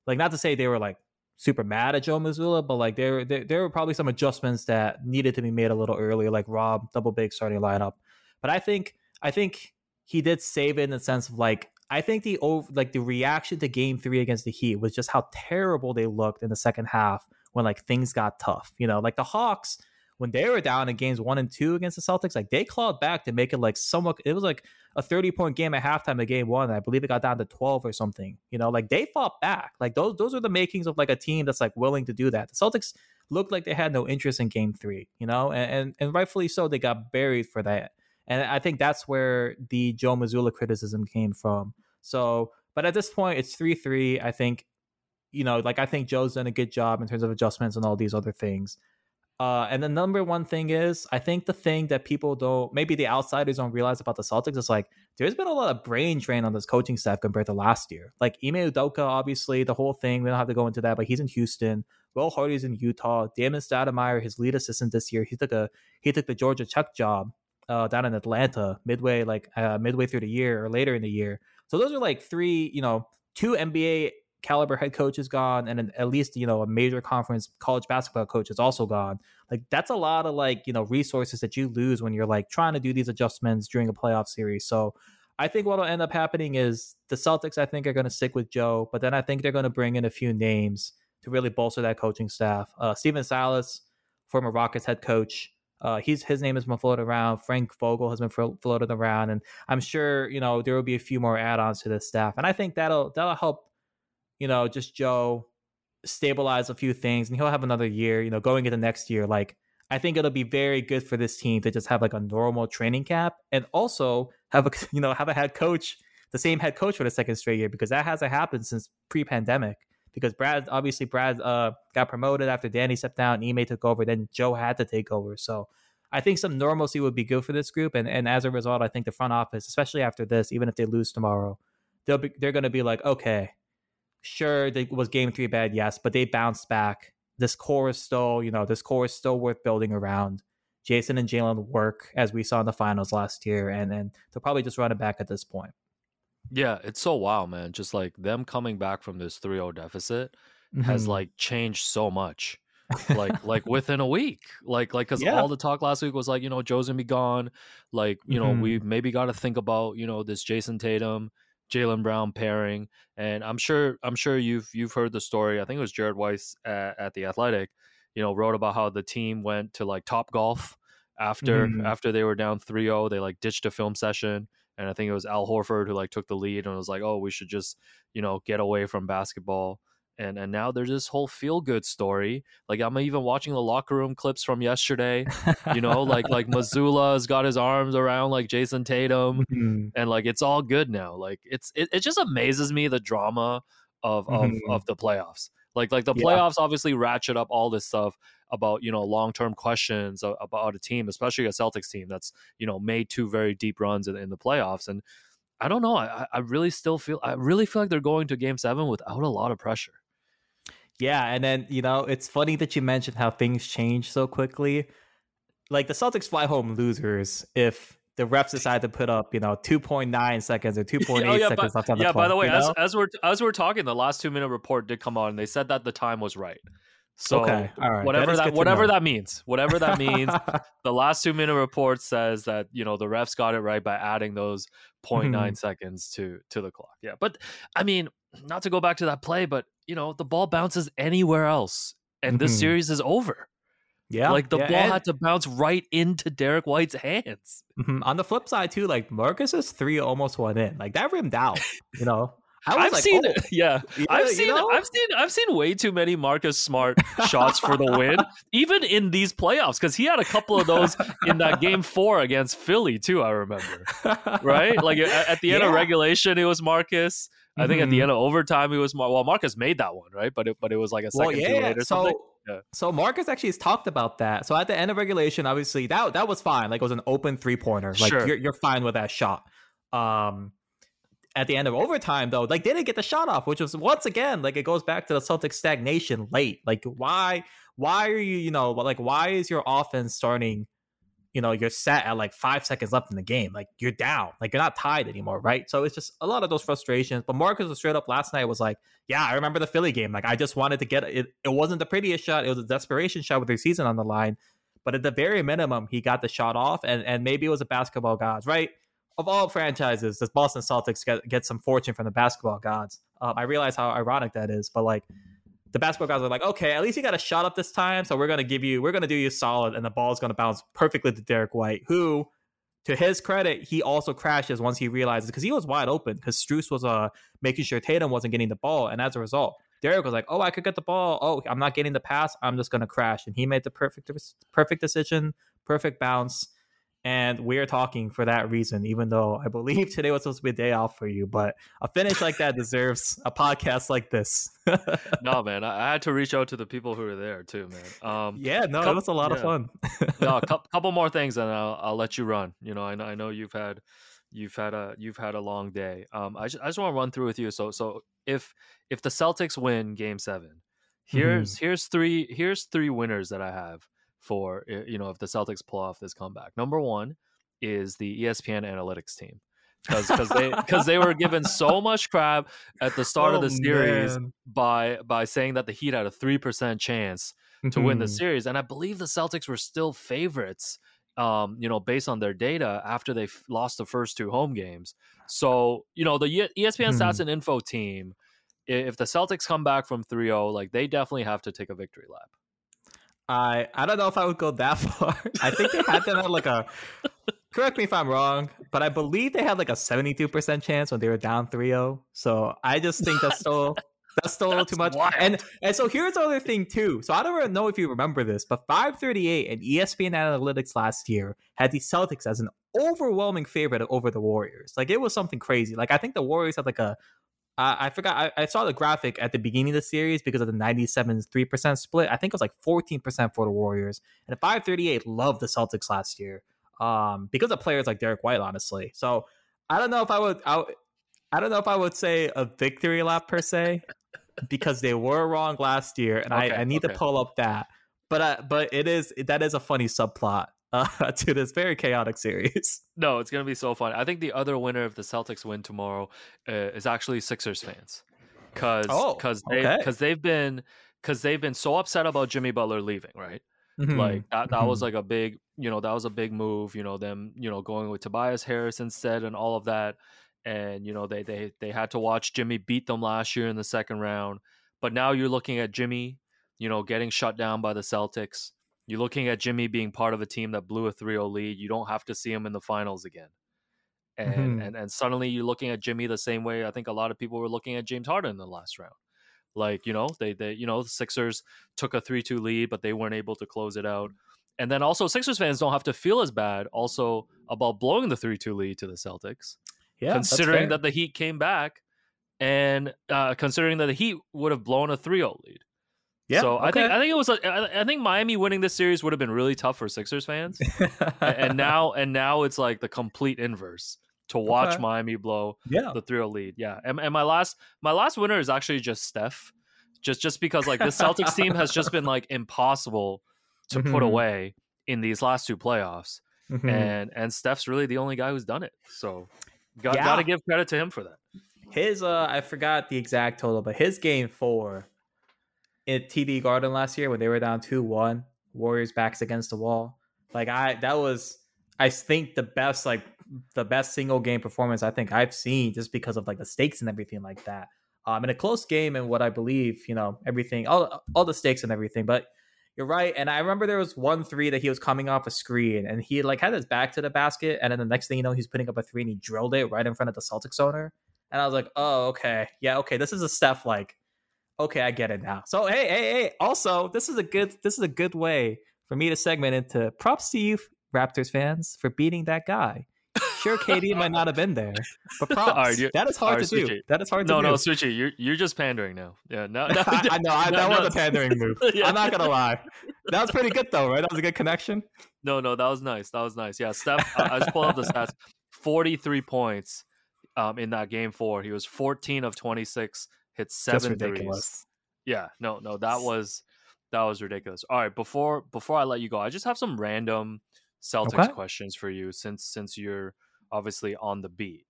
like not to say they were like super mad at Joe Mazzulla, but like there there there were probably some adjustments that needed to be made a little earlier, like Rob double big starting lineup. But I think I think he did save it in the sense of like I think the like the reaction to game three against the Heat was just how terrible they looked in the second half when like things got tough. You know, like the Hawks when they were down in games one and two against the Celtics, like they clawed back to make it like somewhat. It was like a thirty point game at halftime of game one. I believe it got down to twelve or something. You know, like they fought back. Like those those are the makings of like a team that's like willing to do that. The Celtics looked like they had no interest in game three. You know, and and, and rightfully so. They got buried for that. And I think that's where the Joe Mazzulla criticism came from. So, but at this point, it's 3 3. I think, you know, like I think Joe's done a good job in terms of adjustments and all these other things. Uh, and the number one thing is, I think the thing that people don't, maybe the outsiders don't realize about the Celtics is like, there's been a lot of brain drain on this coaching staff compared to last year. Like Ime Udoka, obviously, the whole thing, we don't have to go into that, but he's in Houston. Will Hardy's in Utah. Damon Stoudamire, his lead assistant this year, he took a he took the Georgia Tech job uh, down in Atlanta midway, like uh, midway through the year or later in the year. So those are like three, you know, two NBA caliber head coaches gone, and an, at least you know a major conference college basketball coach is also gone. Like that's a lot of like you know resources that you lose when you're like trying to do these adjustments during a playoff series. So I think what'll end up happening is the Celtics. I think are going to stick with Joe, but then I think they're going to bring in a few names to really bolster that coaching staff. Uh, Stephen Silas, former Rockets head coach. Uh, he's his name has been floated around. Frank Vogel has been flo- floated around, and I'm sure you know there will be a few more add-ons to this staff, and I think that'll that'll help, you know, just Joe stabilize a few things, and he'll have another year. You know, going into next year, like I think it'll be very good for this team to just have like a normal training camp, and also have a you know have a head coach, the same head coach for the second straight year, because that hasn't happened since pre-pandemic because Brad obviously Brad uh, got promoted after Danny stepped down, Ime took over, then Joe had to take over. So I think some normalcy would be good for this group, and and as a result, I think the front office, especially after this, even if they lose tomorrow, they'll be they're going to be like, okay, sure, it was game three bad, yes, but they bounced back. This core is still, you know, this core is still worth building around. Jayson and Jaylen work as we saw in the finals last year, and and they'll probably just run it back at this point. Yeah, it's so wild, man. Just like them coming back from this 3-0 deficit mm-hmm. has like changed so much. like like within a week. Like like cuz yeah. all the talk last week was like, you know, Joe's going to be gone. Like, you mm-hmm. know, we maybe got to think about, you know, this Jayson Tatum, Jaylen Brown pairing. And I'm sure I'm sure you've you've heard the story. I think it was Jared Weiss at, at the Athletic, you know, wrote about how the team went to like Top Golf after mm-hmm. after they were down 3-0. They like ditched a film session and I think it was Al Horford who like took the lead and was like, "Oh, we should just you know get away from basketball." And and now there's this whole feel good story. Like I'm even watching the locker room clips from yesterday. You know, like like Mazzulla's got his arms around like Jayson Tatum, mm-hmm. and like it's all good now. Like it's it, it just amazes me the drama of of mm-hmm. of the playoffs. Like like the playoffs yeah. obviously ratchet up all this stuff about you know long term questions about a team, especially a Celtics team that's you know made two very deep runs in, in the playoffs. And I don't know, I, I really still feel I really feel like they're going to Game Seven without a lot of pressure. Yeah, and then you know it's funny that you mentioned how things change so quickly. Like the Celtics fly home losers if the refs decide to put up, you know, 2.9 seconds or 2.8 oh, yeah, seconds but, left on the yeah, clock. by the way, as, as we're as we're talking, the last two minute report did come out, and they said that the time was right. So okay. whatever that, that whatever that means, whatever that means, the last two minute report says that you know the refs got it right by adding those 0.9 mm-hmm. seconds to to the clock. Yeah, but I mean, not to go back to that play, but you know the ball bounces anywhere else, and mm-hmm. this series is over. Yeah, like the yeah, ball and, had to bounce right into Derrick White's hands. Mm-hmm. On the flip side, too, like Marcus's three almost went in. Like that rimmed out. You know, I've like, seen, oh. yeah, yeah, I've seen, know? I've seen, I've seen way too many Marcus Smart shots for the win, even in these playoffs, because he had a couple of those in that game four against Philly too. I remember, right? Like at, at the end yeah. of regulation, it was Marcus. I think mm-hmm. at the mm-hmm. end of overtime, it was Mar- well, Marcus made that one, right? But it, but it was like a second well, yeah, too late or so, something. Yeah. So Marcus actually has talked about that. So at the end of regulation, obviously that that was fine. Like it was an open three pointer. Like sure. you're you're fine with that shot. Um, at the end of overtime, though, like they didn't get the shot off, which was once again like it goes back to the Celtics stagnation late. Like why why are you you know like why is your offense starting? You know you're set at like five seconds left in the game. Like you're down. Like you're not tied anymore, right? So it's just a lot of those frustrations. But Marcus was straight up last night was like, yeah, I remember the Philly game. Like I just wanted to get it. It wasn't the prettiest shot. It was a desperation shot with their season on the line. But at the very minimum, he got the shot off, and and maybe it was a basketball gods, right? of all franchises, does Boston Celtics get, get some fortune from the basketball gods? Um, I realize how ironic that is, but like the basketball guys are like, okay, at least you got a shot up this time, so we're gonna give you, we're gonna do you solid, and the ball is gonna bounce perfectly to Derrick White, who, to his credit, he also crashes once he realizes because he was wide open because Strus was uh making sure Tatum wasn't getting the ball, and as a result, Derrick was like, oh, I could get the ball. Oh, I'm not getting the pass. I'm just gonna crash, and he made the perfect perfect decision, perfect bounce and we're talking for that reason, even though I believe today was supposed to be a day off for you. But a finish like that deserves a podcast like this. no, man, I, I, had to reach out to the people who were there too, man. Um, yeah, no, couple, it was a lot yeah. of fun. no, a couple, more things, and I'll, I'll let you run. You know, I know, I know you've had you've had a you've had a long day. Um, I just, I just want to run through with you. So so if if the Celtics win Game Seven, here's mm-hmm. here's three here's three winners that I have for you know if the Celtics pull off this comeback. Number one is the ESPN analytics team because because they because they were given so much crap at the start oh, of the series man. by by saying that the Heat had a three percent chance to mm-hmm. win the mm-hmm. series, and I believe the Celtics were still favorites. Um, you know, based on their data after they f- lost the first two home games. So, you know, the ESPN mm-hmm. Stats and Info team, if the Celtics come back from 3 0, like they definitely have to take a victory lap. I I don't know if I would go that far. I think they had them at like a. Correct me if I'm wrong, but I believe they had like a 72% chance when they were down 3-0. So I just think that's still that's still a little too much. wild. And and so here's the other thing too. So I don't know if you remember this, but 538 and ESPN Analytics last year had the Celtics as an overwhelming favorite over the Warriors. Like it was something crazy. Like I think the Warriors had like a I I forgot. I, I saw the graphic at the beginning of the series because of the 97 3% split. I think it was like 14% for the Warriors. And the 538 loved the Celtics last year um, because of players like Derrick White, honestly. So I don't know if I would. I, I don't know if I would say a victory lap per se because they were wrong last year, and Okay, I, I need okay. to pull up that. But uh, but it is that is a funny subplot uh, to this very chaotic series. No, it's gonna be so fun. I think the other winner if the Celtics win tomorrow uh, is actually Sixers fans, because Oh, because they okay. because they've been because they've been so upset about Jimmy Butler leaving, right? Mhm. Like that that was Mhm. like a big you know that was a big move. You know them you know going with Tobias Harris instead and all of that, and you know they they they had to watch Jimmy beat them last year in the second round, but now you're looking at Jimmy, you know, getting shut down by the Celtics. You're looking at Jimmy being part of a team that blew a 3-0 lead. You don't have to see him in the finals again. And, Mhm. and and suddenly you're looking at Jimmy the same way I think a lot of people were looking at James Harden in the last round. Like, you know, they they you know, the Sixers took a 3-2 lead, but they weren't able to close it out. And then also Sixers fans don't have to feel as bad also about blowing the 3-2 lead to the Celtics yeah, considering that the Heat came back and uh, considering that the Heat would have blown a 3-0 lead. Yeah, so I think. I think it was a, I I think Miami winning this series would have been really tough for Sixers fans. And now and now it's like the complete inverse to watch Okay. Miami blow yeah, the 3-0 lead. Yeah. And, and my last my last winner is actually just Steph. Just just because like this Celtics team has just been like impossible to put Mhm. away in these last two playoffs. Mhm. And and Steph's really the only guy who's done it. So got Yeah. got to give credit to him for that. his uh I forgot the exact total, but his game four at TD Garden last year when they were down two one, Warriors backs against the wall. Like I that was I think the best like the best single game performance I think I've seen just because of like the stakes and everything like that. Um in a close game and what I believe, you know, everything all all the stakes and everything, but you're right. And I remember there was one three that he was coming off a screen and he like had his back to the basket. And then the next thing you know, he's putting up a three and he drilled it right in front of the Celtics owner. And I was like, oh, okay. Yeah, okay. This is a Steph like, okay, I get it now. So hey, hey, hey. Also, this is a good this is a good way for me to segment into props to you, Raptors fans, for beating that guy. Sure, KD might not have been there, but props. Right, that is hard right, to do. That is hard No, to no, do. Souichi, you're you're just pandering now. Yeah, no, no, I, know I, no, that no. was a pandering move. Yeah. I'm not gonna lie. That was pretty good though, right? That was a good connection. no, no, that was nice. That was nice. Yeah, Steph. I, I just pulled up the stats. Forty-three points um, in that game four. He was fourteen of twenty-six. Hit seven threes. Yeah, no, no, that was that was ridiculous. All right, before before I let you go, I just have some random Celtics Okay. questions for you since since you're obviously on the beat.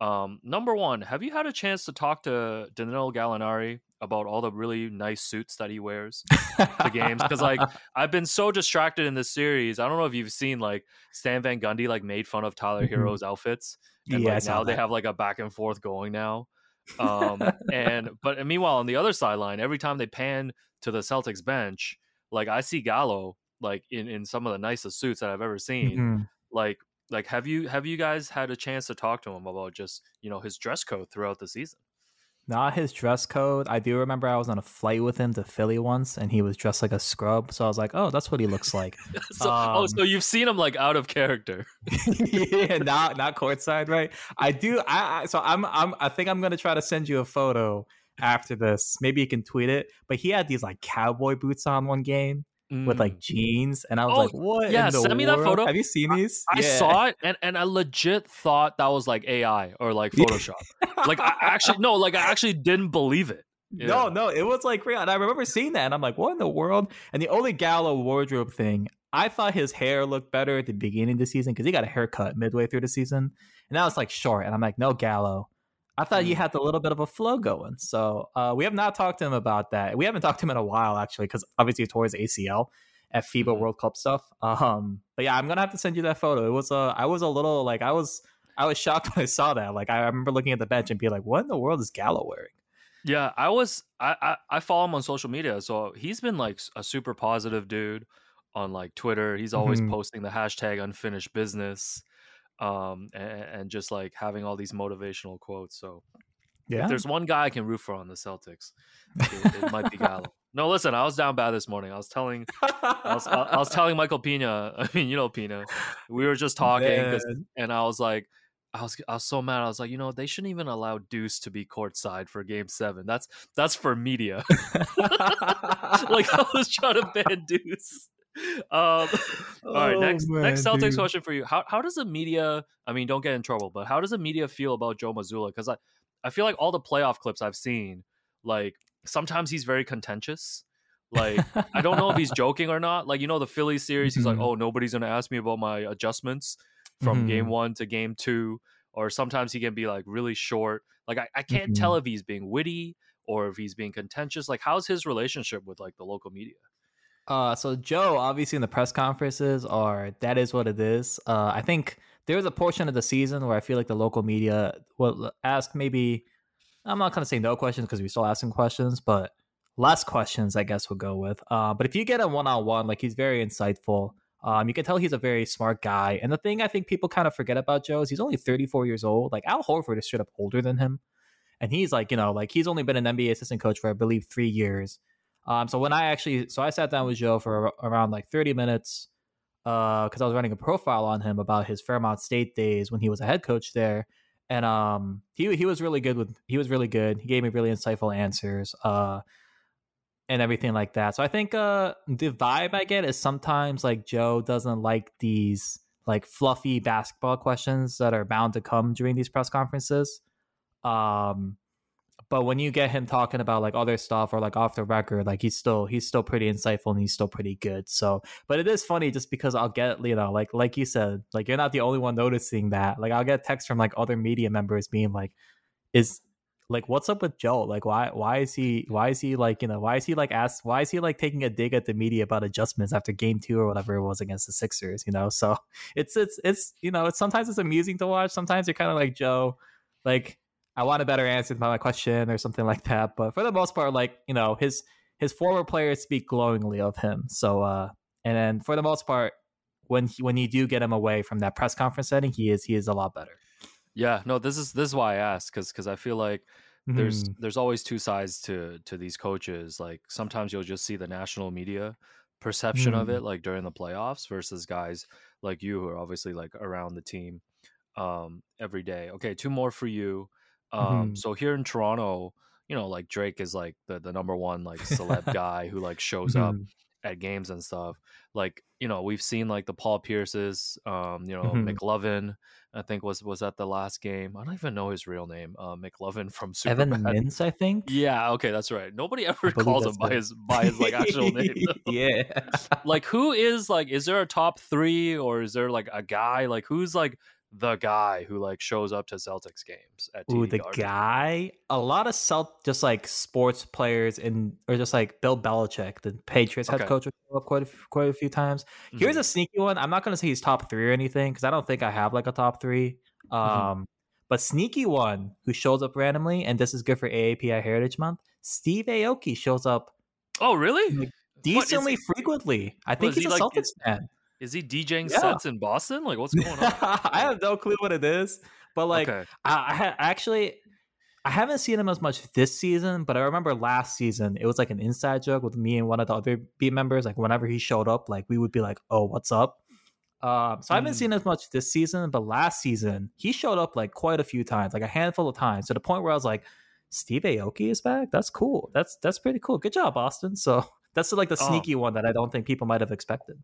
Um, number one, have you had a chance to talk to Danilo Gallinari about all the really nice suits that he wears to games? Because like I've been so distracted in this series. I don't know if you've seen like Stan Van Gundy like made fun of Tyler Mhm. Herro's outfits. And yeah, like, now they have like a back and forth going now. Um, and but meanwhile on the other sideline, every time they pan to the Celtics bench, like I see Gallo like in in some of the nicest suits that I've ever seen. Mhm. Like like have you have you guys had a chance to talk to him about just you know his dress code throughout the season? Not his dress code. I do remember I was on a flight with him to Philly once, and he was dressed like a scrub. So I was like, "Oh, that's what he looks like." so, oh, Um, so you've seen him like out of character. yeah, not not courtside, right? I do. I, I so I'm I'm I think I'm gonna try to send you a photo after this. Maybe you can tweet it. But he had these like cowboy boots on one game with Mm. like jeans, and I was Oh, like, "What? yeah, send me that photo. Have you seen these? I Yeah. saw it and, and I legit thought that was like AI or like Photoshop. like I actually no, like I actually didn't believe it. No, no, it was like real. And I remember seeing that, and I'm like, what in the world? And the only Gallo wardrobe thing, I thought his hair looked better at the beginning of the season because he got a haircut midway through the season. And now it's like short. And I'm like, no, Gallo. I thought you Mm. had a little bit of a flow going. So uh, we have not talked to him about that. We haven't talked to him in a while, actually, because obviously he tore his ACL at FIBA Mhm. World Cup stuff. Um, but yeah, I'm gonna have to send you that photo. It was uh, I was a little like I was I was shocked when I saw that. Like I remember looking at the bench and being like, what in the world is Gallo wearing? Yeah, I was I, I I follow him on social media, so he's been like a super positive dude on like Twitter. He's always Mhm. posting the hashtag unfinished business, um, and, and just like having all these motivational quotes. So Yeah. if there's one guy I can root for on the Celtics, it, it might be Gallo. No, listen, I was down bad this morning. I was telling I was, I was telling Michael Pina. I mean, you know Pina. We were just talking, and I was like, I was I was so mad. I was like, you know, they shouldn't even allow Deuce to be courtside for Game Seven. That's that's for media. like I was trying to ban Deuce. Um, all right, Oh, next man, next Celtics dude. question for you. How how does the media? I mean, don't get in trouble, but how does the media feel about Joe Mazzulla? Because I I feel like all the playoff clips I've seen, like sometimes he's very contentious. Like I don't know if he's joking or not. Like you know the Phillies series, he's like, Mhm. "Oh, nobody's gonna ask me about my adjustments from game Mhm. one to game two. Or sometimes he can be like really short. Like I, I can't tell if he's being witty or if he's being contentious. Like how's his relationship with like the local media? Uh, so Joe, obviously in the press conferences, are that is what it is. Uh, I think there was a portion of the season where I feel like the local media will ask maybe. I'm not gonna say no questions because we still asking questions, but less questions, I guess, we'll go with. Uh, but if you get a one on one, like he's very insightful. Um, you can tell he's a very smart guy. And the thing I think people kind of forget about Joe is he's only 34 years old. Like Al Horford is straight up older than him, and he's like, you know, like he's only been an NBA assistant coach for I believe three years. Um, so when I actually, so I sat down with Joe for around like 30 minutes, uh, because I was running a profile on him about his Fairmont State days when he was a head coach there, and um, he he was really good with, he was really good. He gave me really insightful answers, uh, and everything like that. So I think uh, the vibe I get is sometimes like Joe doesn't like these like fluffy basketball questions that are bound to come during these press conferences. Um, but when you get him talking about like other stuff or like off the record, like he's still he's still pretty insightful and he's still pretty good. So, but it is funny just because I'll get you know like like you said, like you're not the only one noticing that. Like I'll get texts from like other media members being like, "Is like what's up with Joe? Like why why is he why is he like you know why is he like asked why is he like taking a dig at the media about adjustments after game two or whatever it was against the Sixers? You know, so it's it's it's you know it's sometimes it's amusing to watch. Sometimes you're kind of like Joe, like I want a better answer to my question or something like that. But for the most part, like you know, his his former players speak glowingly of him. So uh, and then for the most part, when he, when you do get him away from that press conference setting, he is he is a lot better. Yeah, no, this is this is why I asked because because I feel like there's Mhm. there's always two sides to to these coaches. Like sometimes you'll just see the national media perception of Mm. it, like during the playoffs, versus guys like you who are obviously like around the team um every day. Okay, two more for you. Um, Mhm. so here in Toronto, you know, like Drake is like the the number one like celeb guy who like shows up Mhm. at games and stuff. Like, you know, we've seen like the Paul Pierces, um, you know, Mhm. McLovin, I think was was at the last game. I don't even know his real name. Uh, McLovin from Superbad. Evan Mintz, I think. Yeah, okay, that's right. Nobody ever calls him by his by his like actual name. yeah. like who is like is there a top 3 or is there like a guy like who's like the guy who like shows up to Celtics games at Ooh, the Garden? guy. A lot of Celt, just like sports players, and or just like Bill Belichick, the Patriots head Okay. coach, would show up quite a, quite a few times. Here's Mhm. a sneaky one. I'm not going to say he's top three or anything because I don't think I have like a top three. Um, Mm-hmm. but sneaky one who shows up randomly, and this is good for AAPI Heritage Month. Steve Aoki shows up Oh, really? Like, decently frequently. I think he's he, a like, Celtics fan. Is he DJing Yeah. sets in Boston? Like what's going on? I have no clue what it is, but like okay. I, I actually I haven't seen him as much this season, but I remember last season it was like an inside joke with me and one of the other beat members. Like whenever he showed up, like we would be like, "Oh, what's up?" Um, so I haven't Mm. seen as much this season, but last season he showed up like quite a few times, like a handful of times, to the point where I was like, "Steve Aoki is back. That's cool. That's that's pretty cool. Good job, Austin." So that's like the Oh. sneaky one that I don't think people might have expected.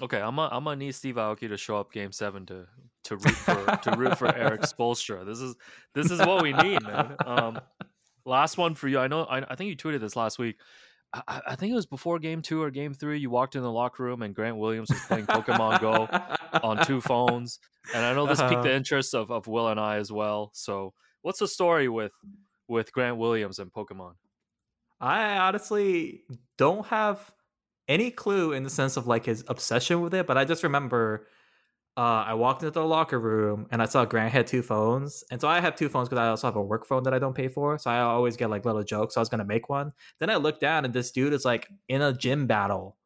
Okay, I'm gonna I'm gonna need Steve Aoki to show up Game Seven to to root for to root for Eric Spolstra. This is this is what we need, man. Um, last one for you. I know. I, I think you tweeted this last week. I- I, think it was before Game Two or Game Three. You walked in the locker room and Grant Williams was playing Pokemon Go on two phones, and I know this piqued Uh-huh. the interest of, of Will and I as well. So, what's the story with with Grant Williams and Pokemon? I honestly don't have any clue in the sense of like his obsession with it, but I just remember uh, I walked into the locker room and I saw Grant had two phones. And so I have two phones because I also have a work phone that I don't pay for. So I always get like little jokes. So I was going to make one. Then I looked down and this dude is like in a gym battle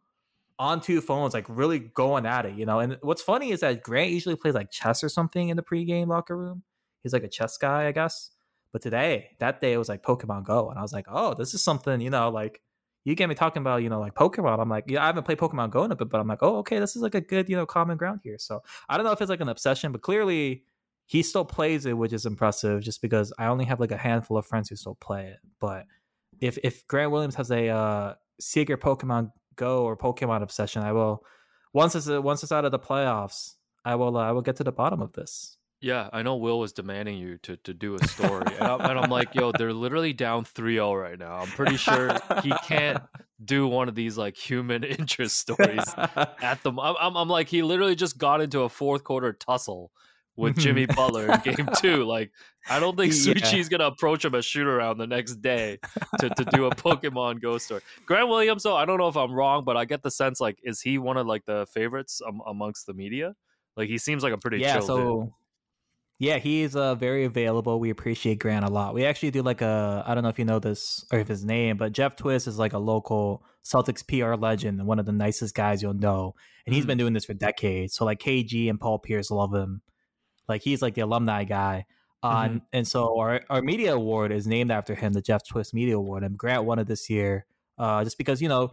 on two phones, like really going at it, you know? And what's funny is that Grant usually plays like chess or something in the pregame locker room. He's like a chess guy, I guess. But today, that day, it was like Pokemon Go. And I was like, oh, this is something, you know, like you get me talking about, you know, like Pokemon. I'm like, yeah, I haven't played Pokemon Go in a bit, but I'm like, oh, okay, this is like a good, you know, common ground here. So I don't know if it's like an obsession, but clearly he still plays it, which is impressive just because I only have like a handful of friends who still play it. But if if Grant Williams has a uh, secret Pokemon Go or Pokemon obsession, I will once it's once it's out of the playoffs, I will uh, I will get to the bottom of this. Yeah, I know Will was demanding you to, to do a story. and, I'm, and I'm like, yo, they're literally down 3 0 right now. I'm pretty sure he can't do one of these like human interest stories at the I'm, I'm, I'm like, he literally just got into a fourth quarter tussle with Jimmy Butler in game two. Like, I don't think Souichi's yeah. gonna approach him a shoot around the next day to, to do a Pokemon Go story. Grant Williams, though, I don't know if I'm wrong, but I get the sense like, is he one of like the favorites um, amongst the media? Like, he seems like a pretty yeah. so dude. Yeah, he's uh, very available. We appreciate Grant a lot. We actually do like a I don't know if you know this or if his name, but Jeff Twist is like a local Celtics PR legend and one of the nicest guys you'll know. And he's mm. been doing this for decades. So like KG and Paul Pierce love him. Like he's like the alumni guy. Uh, mm-hmm. and so our, our media award is named after him, the Jeff Twist Media Award. And Grant won it this year, uh, just because you know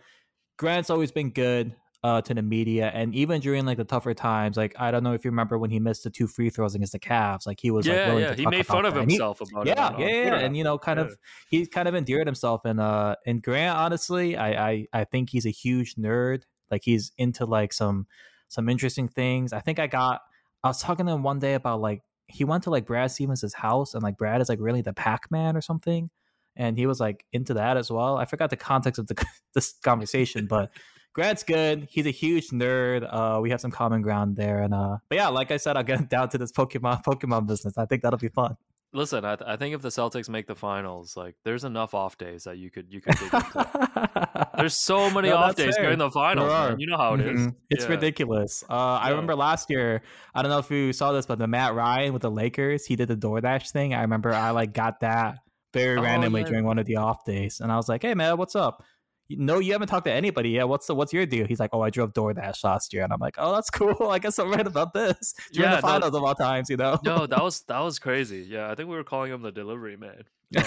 Grant's always been good uh, to the media, and even during like the tougher times, like I don't know if you remember when he missed the two free throws against the Cavs, like he was yeah, like yeah, he made fun of himself he, about yeah, it. Yeah, yeah, yeah, and you know, kind yeah. of he kind of endeared himself, and uh, and Grant, honestly, I, I I think he's a huge nerd. Like he's into like some some interesting things. I think I got I was talking to him one day about like he went to like Brad Stevens' house, and like Brad is like really the Pac Man or something and he was like into that as well. I forgot the context of the this conversation, but Grant's good. He's a huge nerd. Uh, we have some common ground there, and uh, but yeah, like I said, I'll get down to this Pokemon Pokemon business. I think that'll be fun. Listen, I, th- I think if the Celtics make the finals, like there's enough off days that you could you could. there's so many no, off days fair. during the finals. Man. You know how it is. mm-hmm. It's yeah. ridiculous. Uh, yeah. I remember last year. I don't know if you saw this, but the Matt Ryan with the Lakers, he did the DoorDash thing. I remember I like got that very oh, randomly yeah. during one of the off days, and I was like, "Hey man, what's up?" No, you haven't talked to anybody yet. What's the what's your deal? He's like, oh, I drove DoorDash last year, and I'm like, oh, that's cool. I guess I'm right about this. During yeah, the finals no, of all times, you know. no, that was that was crazy. Yeah, I think we were calling him the delivery man.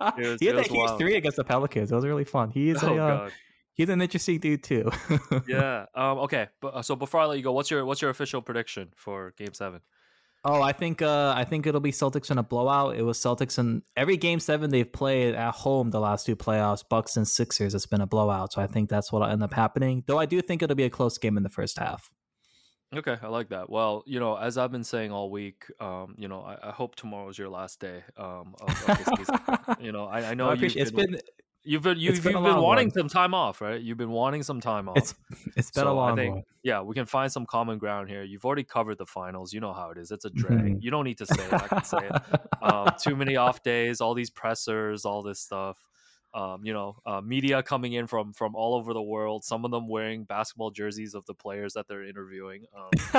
Um, was, he had that huge three against the Pelicans. It was really fun. He's oh, a uh, he's an interesting dude too. yeah. Um. Okay. But uh, so before I let you go, what's your what's your official prediction for Game Seven? Oh, I think uh, I think it'll be Celtics in a blowout. It was Celtics in every game seven they've played at home the last two playoffs. Bucks and Sixers, it's been a blowout. So I think that's what'll end up happening. Though I do think it'll be a close game in the first half. Okay, I like that. Well, you know, as I've been saying all week, um, you know, I, I hope tomorrow is your last day um, of, of this season. you know, I, I know no, it's been You've been you've, been, you've been wanting one. some time off, right? You've been wanting some time off. It's it's been so a long I think, one. Yeah, we can find some common ground here. You've already covered the finals. You know how it is. It's a drag. Mm-hmm. You don't need to say it. I can say it. Um, too many off days, all these pressers, all this stuff um, you know, uh, media coming in from from all over the world. Some of them wearing basketball jerseys of the players that they're interviewing. Um,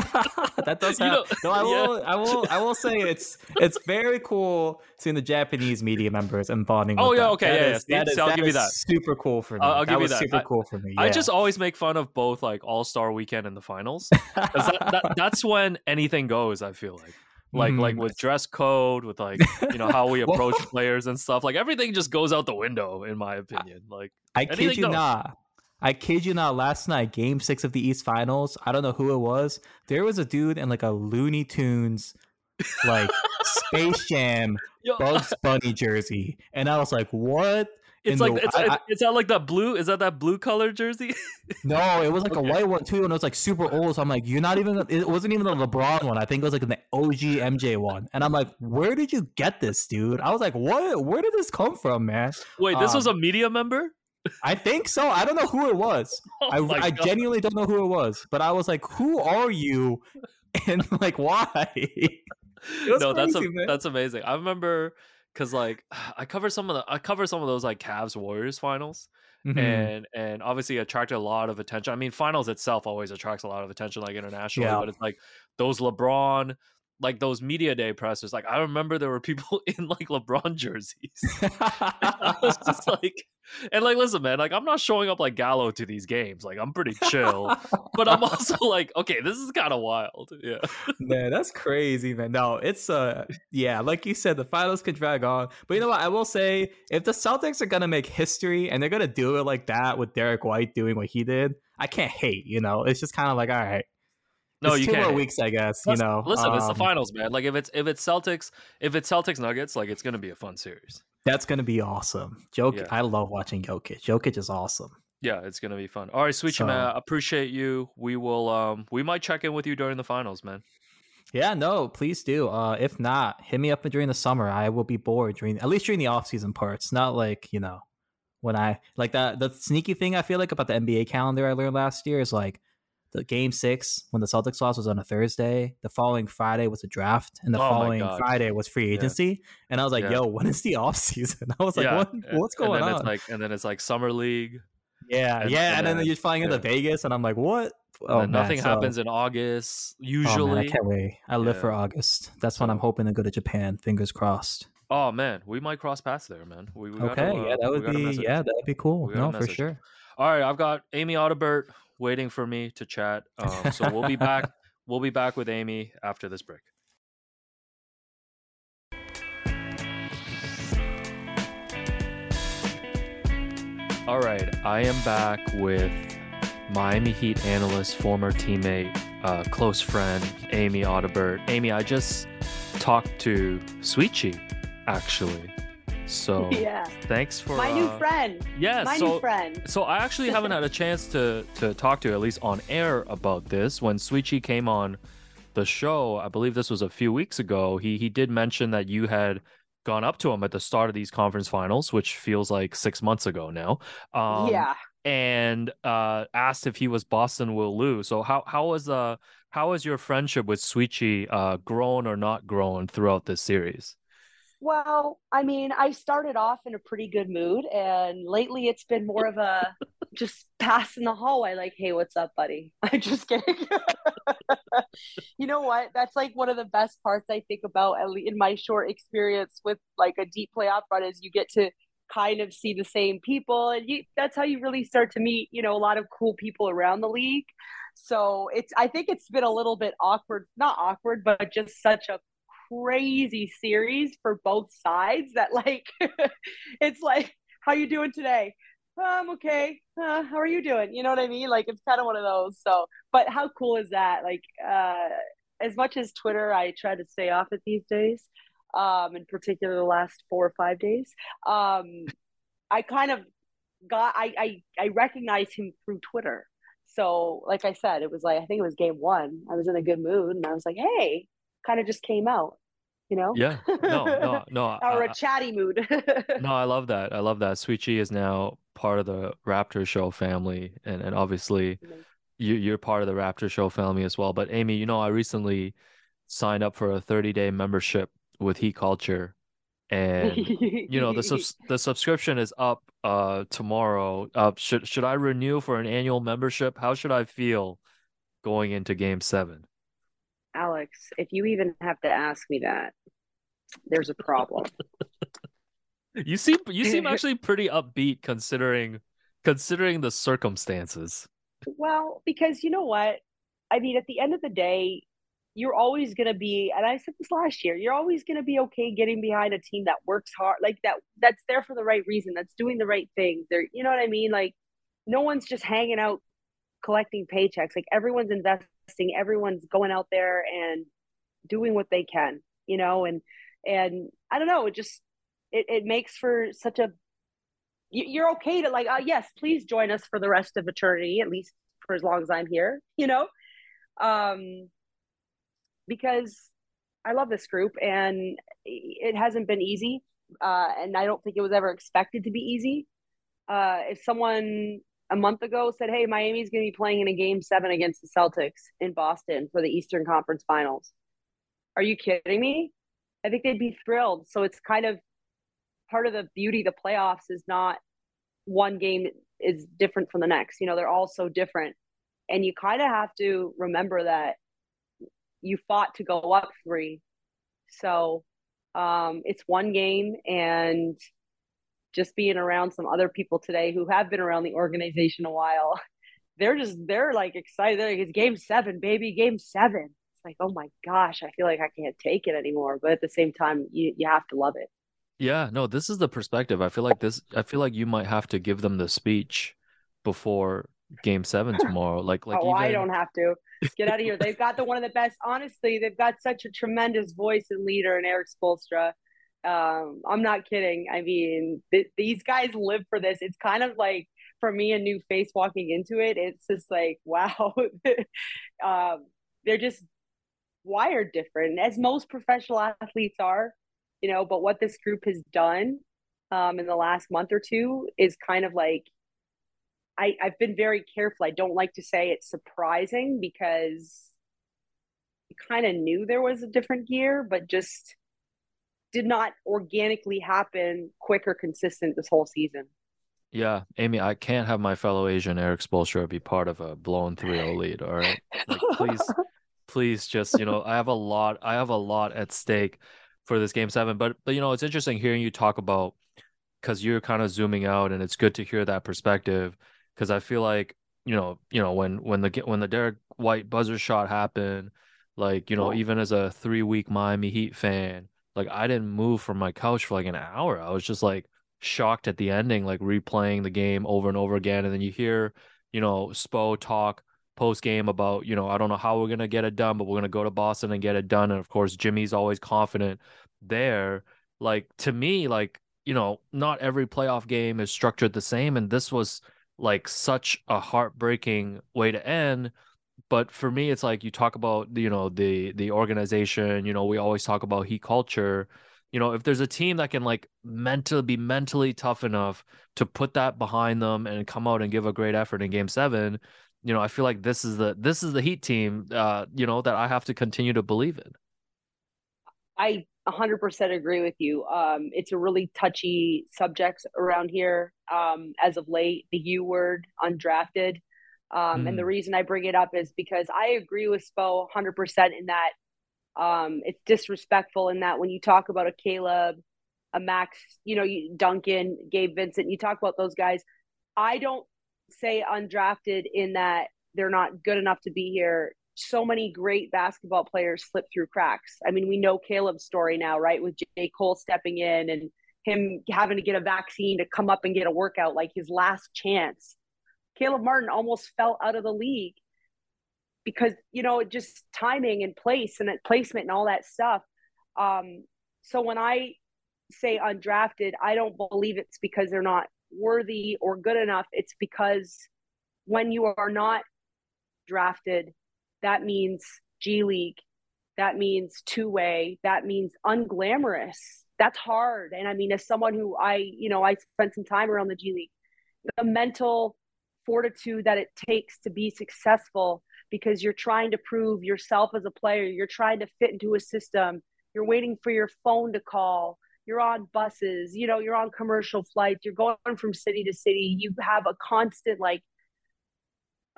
that does happen. no, I will. Yeah. I will. I will say it's it's very cool seeing the Japanese media members and bonding. Oh yeah, them. okay, that yeah, is, yeah. That is, I'll that give you that. Super cool for me. I'll, I'll give that you that. Super I, cool for me. Yeah. I just always make fun of both like All Star Weekend and the finals that, that's when anything goes. I feel like like mm like with dress code with like you know how we approach players and stuff like everything just goes out the window in my opinion like i kid you goes. not i kid you not last night game six of the east finals i don't know who it was there was a dude in like a looney tunes like space jam bugs bunny jersey and i was like what it's like the, it's, I, it's that like that blue. Is that that blue color jersey? no, it was like okay. a white one too, and it was like super old. So I'm like, you're not even. It wasn't even the LeBron one. I think it was like the OG MJ one. And I'm like, where did you get this, dude? I was like, what? Where did this come from, man? Wait, this um, was a media member. I think so. I don't know who it was. Oh I, I genuinely don't know who it was. But I was like, who are you? And like, why? no, crazy, that's a, that's amazing. I remember because like I cover some of the I cover some of those like Cavs Warriors finals, Mhm. and and obviously attracted a lot of attention. I mean, finals itself always attracts a lot of attention, like internationally, Yeah. but it's like those LeBron. Like those media day pressers, like I remember there were people in like LeBron jerseys. I was just like, and like, listen, man, like I'm not showing up like Gallo to these games. Like I'm pretty chill, but I'm also like, okay, this is kind of wild. Yeah. man, that's crazy, man. No, it's uh yeah, like you said, the finals could drag on. But you know what? I will say if the Celtics are gonna make history and they're gonna do it like that with Derrick White doing what he did, I can't hate, you know. It's just kind of like, all right. No, it's you two can't. more weeks, I guess. Listen- you know. listen, it's the Um, finals, man. Like if it's if it's Celtics, if it's Celtics Nuggets, like it's gonna be a fun series. That's gonna be awesome. Jokic, Yeah. I love watching Jokic. Jokic is awesome. Yeah, it's gonna be fun. All right, sweet So- man, appreciate you. We will um we might check in with you during the finals, man. Yeah, no, please do. Uh, if not, hit me up during the summer. I will be bored during at least during the off season parts. Not like you know when I like that. The sneaky thing I feel like about the NBA calendar I learned last year is like the game six when the Celtics lost was on a Thursday. The following Friday was a draft, and the Oh following Friday was free Yeah. agency. And I was like, Yeah. "Yo, when is the off season?" I was like, yeah, "What? What's going and then on?" It's like and then it's like summer league. yeah, and- yeah, and and, then, then- you're flying into yeah. Vegas, and I'm like, "What?" Oh, man, nothing so- happens in August Oh, usually. man, I can't wait. I live Yeah. for August. That's when I'm hoping to go to Japan. Fingers crossed. Oh man, we might cross paths there, man. We, we gotta, okay, uh, yeah, that would be yeah, that would be cool. No, for sure. All right, I've got Amy Audibert waiting for me to chat. Um, so we'll be back. We'll be back with Amy after this break. All right, I am back with Miami Heat analyst, former teammate, uh, close friend, Amy Audibert. Amy, I just talked to Souichi, actually. So yeah. thanks for My new uh, friend. Yeah, My so new friend. so I actually haven't had a chance to to talk to you, at least on air about this. When Souichi came on the show, I believe this was a few weeks ago. He he did mention that you had gone up to him at the start of these conference finals, which feels like six months ago now. Um, yeah. and uh, asked if he was Boston will lose. So how how was uh how has your friendship with Souichi uh grown or not grown throughout this series? Well, I mean, I started off in a pretty good mood, and lately it's been more of a just pass in the hallway, like, hey, what's up, buddy? I'm just kidding. you know what? That's like one of the best parts I think about at least in my short experience with like a deep playoff run is you get to kind of see the same people and you that's how you really start to meet, you know, a lot of cool people around the league. So it's I think it's been a little bit awkward, not awkward, but just such a crazy series for both sides that like it's like how you doing today? "Oh, i'm okay. Uh, how are you doing? You know what i mean? Like it's kind of one of those. So but how cool is that? Like uh as much as twitter i try to stay off it these days um in particular the last four or five days um i kind of got i i, I recognized him through twitter. So like i said it was like i think it was game one. I was in a good mood and i was like hey kind of just came out you know Yeah, no, no, no. or a chatty mood no, I love that. I love that. Souichi is now part of the Raptor Show family, and and obviously you you're part of the Raptor Show family as well. But Amy, you know, I recently signed up for a 30 day membership with Heat Culture, and you know the subs- the subscription is up uh tomorrow. Uh, should should I renew for an annual membership? How should I feel going into Game Seven? alex if you even have to ask me that there's a problem You seem you seem actually pretty upbeat considering considering the circumstances. Well, because you know what? I mean, at the end of the day, you're always going to be, and I said this last year, you're always going to be okay getting behind a team that works hard, like that, that's there for the right reason, that's doing the right things. They're, you know what I mean? Like, no one's just hanging out collecting paychecks. Like, everyone's investing, everyone's going out there and doing what they can, you know? And, and I don't know, it just, it, it makes for such a you- you're okay to like uh, yes please join us for the rest of eternity at least for as long as i'm here you know? Um because i love this group and it hasn't been easy uh and i don't think it was ever expected to be easy. Uh if someone a month ago said hey miami's going to be playing in a game seven against the celtics in boston for the eastern conference finals are you kidding me i think they'd be thrilled so it's kind of part of the beauty the playoffs is not one game is different from the next. You know, they're all so different. And you kind of have to remember that you fought to go up three. So um, it's one game and just being around some other people today who have been around the organization a while, they're just they're like excited. It's game seven, baby, game seven. Like, oh my gosh, I feel like I can't take it anymore. But at the same time, you you have to love it. Yeah, no, this is the perspective. I feel like this I feel like you might have to give them the speech before game seven tomorrow. Like like oh, even... I don't have to. Get out of here. They've got the one of the best. Honestly, they've got such a tremendous voice and leader in Erik Spoelstra. Um, I'm not kidding. I mean, th- these guys live for this. It's kind of like for me a new face walking into it. It's just like wow, um, they're just wired different, as most professional athletes are. You know, but what this group has done um, in the last month or two is kind of like I, I've been very careful. I don't like to say it's surprising because you kind of knew there was a different gear, but just did not organically happen quick or consistent this whole season. Yeah, Amy, I can't have my fellow Asian Erik Spoelstra be part of a blown 3-0 lead. All right. Like, please, please just, you know, I have a lot, I have a lot at stake for this game seven. But but you know, it's interesting hearing you talk about because you're kind of zooming out and it's good to hear that perspective because I feel like you know you know when when the when the derrick White buzzer shot happened, like you know oh. even as a three week Miami Heat fan, like I didn't move from my couch for like an hour. I was just like shocked at the ending, like replaying the game over and over again, and then you hear you know Spo talk post game about you know I don't know how we're gonna get it done, but we're gonna go to Boston and get it done, and of course Jimmy's always confident there. Like to me, like you know, not every playoff game is structured the same, and this was like such a heartbreaking way to end. But for me it's like you talk about you know the the organization you know we always talk about heat culture. You know if there's a team that can like mentally be mentally tough enough to put that behind them and come out and give a great effort in game 7 you know i feel like this is the this is the heat team uh you know that i have to continue to believe in i 100% agree with you. Um, it's a really touchy subject around here um, as of late, the U word, undrafted. Um, mm. And the hmm. reason I bring it up is because I agree with Spo 100% in that um, it's disrespectful in that when you talk about a Caleb, a Max, you know, you, Duncan, Gabe Vincent, you talk about those guys. I don't say undrafted in that they're not good enough to be here so many great basketball players slip through cracks. I mean, we know Caleb's story now, right? With J. Cole stepping in and him having to get a vaccine to come up and get a workout, like his last chance. Caleb Martin almost fell out of the league because, you know, just timing and place and placement and all that stuff. Um, so when I say undrafted, I don't believe it's because they're not worthy or good enough. It's because when you are not drafted, that means G League, that means two way, that means unglamorous. That's hard. And I mean, as someone who I, you know, I spent some time around the G League, the mental fortitude that it takes to be successful because you're trying to prove yourself as a player, you're trying to fit into a system, you're waiting for your phone to call, you're on buses, you know, you're on commercial flights, you're going from city to city, you have a constant like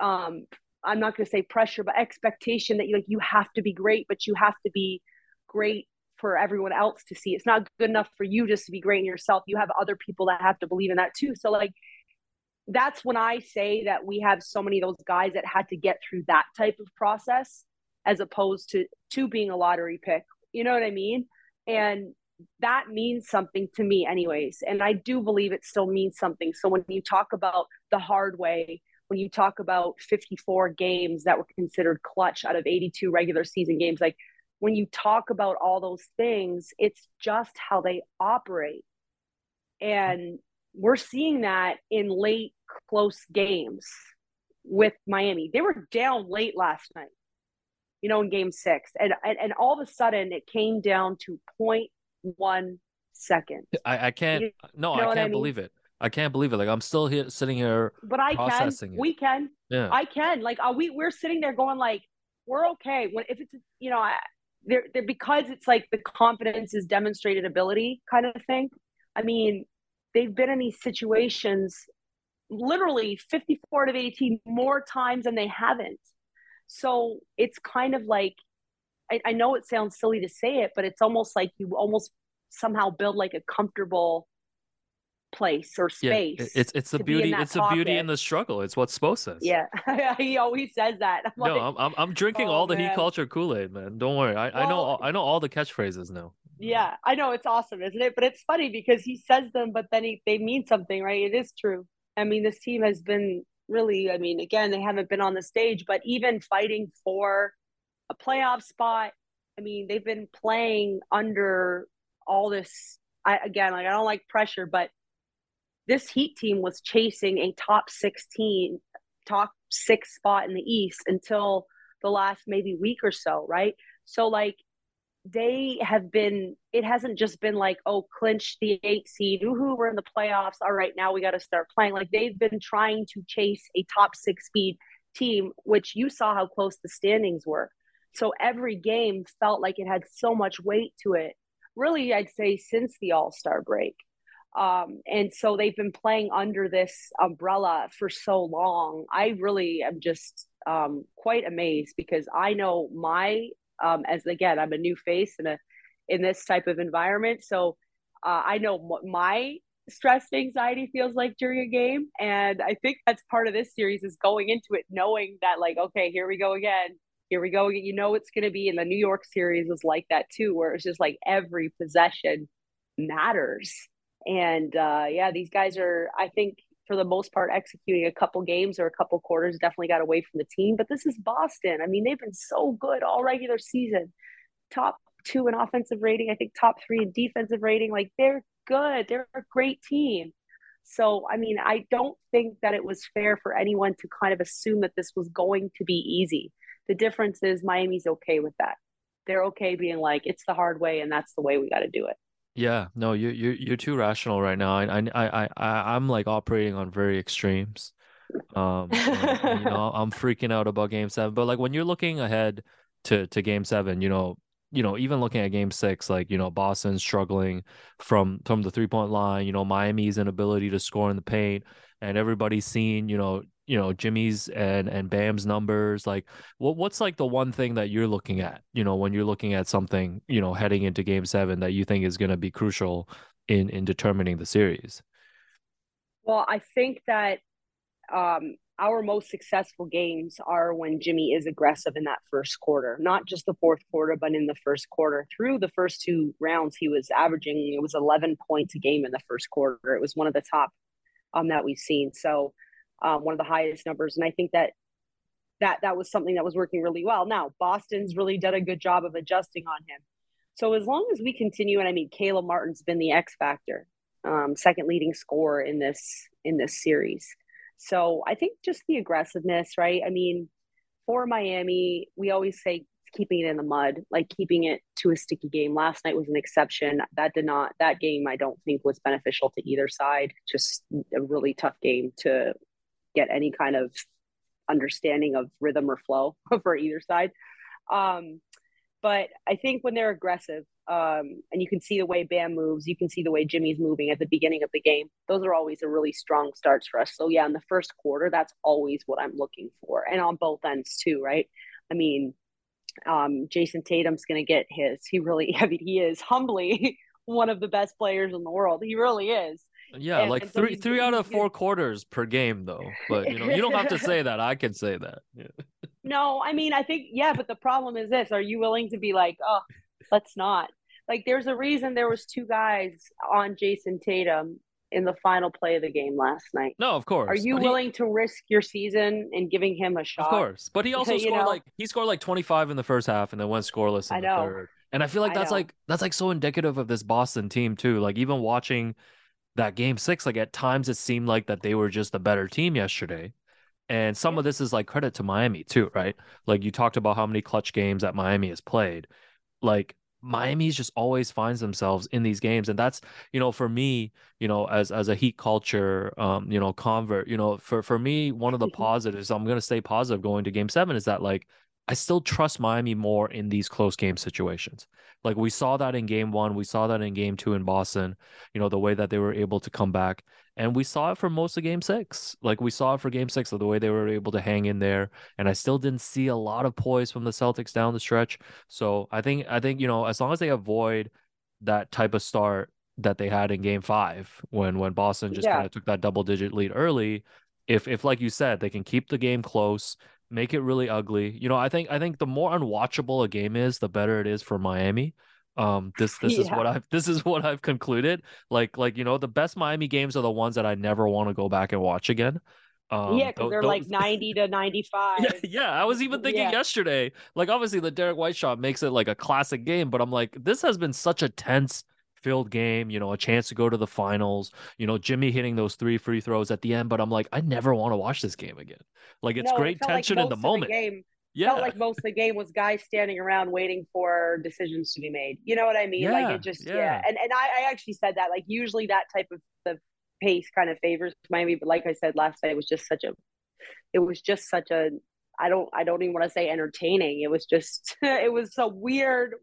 um I'm not going to say pressure, but expectation that you like you have to be great, but you have to be great for everyone else to see. It's not good enough for you just to be great in yourself. You have other people that have to believe in that too. So like that's when I say that we have so many of those guys that had to get through that type of process as opposed to to being a lottery pick. You know what I mean? And that means something to me anyways and i do believe it still means something so when you talk about the hard way when you talk about 54 games that were considered clutch out of 82 regular season games, like when you talk about all those things, it's just how they operate. And we're seeing that in late close games with Miami. They were down late last night, you know, in game six. And, and, and all of a sudden it came down to 0.1 seconds. I, I can't, you no, I can't I mean? believe it. I can't believe it. Like I'm still here, sitting here. But I can. It. We can. Yeah. I can. Like uh, we we're sitting there going like we're okay. When if it's you know I, they're, they're because it's like the confidence is demonstrated ability kind of thing. I mean, they've been in these situations literally 54 to 18 more times than they haven't. So it's kind of like, I, I know it sounds silly to say it, but it's almost like you almost somehow build like a comfortable place or space. Yeah, it's it's the beauty. It's the beauty in the struggle. It's what Spo says. Yeah, he always says that. I'm no, like, I'm, I'm, I'm drinking oh, all the man. heat culture Kool Aid, man. Don't worry. I, well, I know I know all the catchphrases now. Yeah, I know it's awesome, isn't it? But it's funny because he says them, but then he, they mean something, right? It is true. I mean, this team has been really. I mean, again, they haven't been on the stage, but even fighting for a playoff spot. I mean, they've been playing under all this. I again, like I don't like pressure, but this Heat team was chasing a top 16, top six spot in the East until the last maybe week or so, right? So, like, they have been, it hasn't just been like, oh, clinch the eight seed, woohoo, we're in the playoffs. All right, now we got to start playing. Like, they've been trying to chase a top six speed team, which you saw how close the standings were. So, every game felt like it had so much weight to it. Really, I'd say since the All Star break. Um, and so they've been playing under this umbrella for so long. I really am just um, quite amazed because I know my um, as again I'm a new face in a in this type of environment, so uh, I know what my stress anxiety feels like during a game, and I think that's part of this series is going into it knowing that like okay here we go again. Here we go. You know it's going to be in the New York series was like that too, where it's just like every possession matters and uh, yeah, these guys are, I think, for the most part, executing a couple games or a couple quarters. Definitely got away from the team, but this is Boston. I mean, they've been so good all regular season. Top two in offensive rating, I think top three in defensive rating. Like they're good. They're a great team. So, I mean, I don't think that it was fair for anyone to kind of assume that this was going to be easy. The difference is Miami's okay with that. They're okay being like, it's the hard way and that's the way we got to do it. Yeah, no, you you you're too rational right now. I I I I I'm like operating on very extremes. Um, and, and, you know, I'm freaking out about game seven. But like when you're looking ahead to to game seven, you know, you know, even looking at game six, like, you know, Boston struggling from from the three point line, you know, Miami's inability to score in the paint, and everybody's seen, you know, you know Jimmy's and and Bam's numbers like what what's like the one thing that you're looking at you know when you're looking at something you know heading into game 7 that you think is going to be crucial in in determining the series well I think that um our most successful games are when Jimmy is aggressive in that first quarter, not just the fourth quarter, but in the first quarter. Through the first two rounds, he was averaging it was 11 points a game in the first quarter. It was one of the top um, that we've seen. So um, one of the highest numbers. And I think that that that was something that was working really well. Now Boston's really done a good job of adjusting on him. So as long as we continue, and I mean, Caleb Martin's been the X factor, um, second leading scorer in this in this series. So I think just the aggressiveness, right? I mean, for Miami, we always say keeping it in the mud, like keeping it to a sticky game. Last night was an exception. That did not. That game, I don't think was beneficial to either side. Just a really tough game to get any kind of understanding of rhythm or flow for either side. Um, but I think when they're aggressive, um, and you can see the way Bam moves, you can see the way Jimmy's moving at the beginning of the game. Those are always a really strong starts for us. So yeah, in the first quarter, that's always what I'm looking for, and on both ends too, right? I mean, um, Jayson Tatum's going to get his. He really, I mean, he is humbly one of the best players in the world. He really is. Yeah, and, like and so three three out of four quarters per game though. But you know, you don't have to say that. I can say that. Yeah. No, I mean, I think yeah, but the problem is this: Are you willing to be like, oh, let's not? Like, there's a reason there was two guys on Jayson Tatum in the final play of the game last night. No, of course. Are you willing he... to risk your season and giving him a shot? Of course, but he also scored know? like he scored like 25 in the first half and then went scoreless in I the know. third. And I feel like that's like that's like so indicative of this Boston team too. Like even watching that game six, like at times it seemed like that they were just a better team yesterday. And some of this is like credit to Miami too, right? Like you talked about how many clutch games that Miami has played. Like Miami's just always finds themselves in these games. And that's, you know, for me, you know, as as a heat culture um, you know, convert, you know, for for me, one of the positives, I'm gonna stay positive going to game seven is that like I still trust Miami more in these close game situations. Like we saw that in game one, we saw that in game two in Boston, you know, the way that they were able to come back. And we saw it for most of game six. Like we saw it for game six of the way they were able to hang in there. And I still didn't see a lot of poise from the Celtics down the stretch. So I think, I think, you know, as long as they avoid that type of start that they had in game five when when Boston just yeah. kind of took that double digit lead early, if if like you said, they can keep the game close make it really ugly. You know, I think I think the more unwatchable a game is, the better it is for Miami. Um, this this yeah. is what I've this is what I've concluded. Like like you know, the best Miami games are the ones that I never want to go back and watch again. Um, yeah, because they're those... like 90 to 95. yeah, yeah, I was even thinking yeah. yesterday. Like, obviously, the Derrick White shot makes it like a classic game, but I'm like, this has been such a tense filled game, you know, a chance to go to the finals, you know, Jimmy hitting those three free throws at the end. But I'm like, I never want to watch this game again. Like it's no, great it tension like in the moment. The game yeah. felt like most of the game was guys standing around waiting for decisions to be made. You know what I mean? Yeah, like it just yeah. yeah. And and I, I actually said that. Like usually that type of the pace kind of favors Miami, but like I said last night, it was just such a it was just such a I don't I don't even want to say entertaining. It was just it was a weird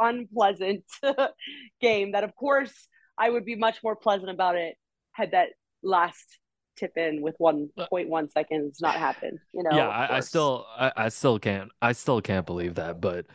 unpleasant game that of course I would be much more pleasant about it had that last tip in with 1.1 seconds not happened you know? Yeah I, I, still I, I still can't i still can't believe that but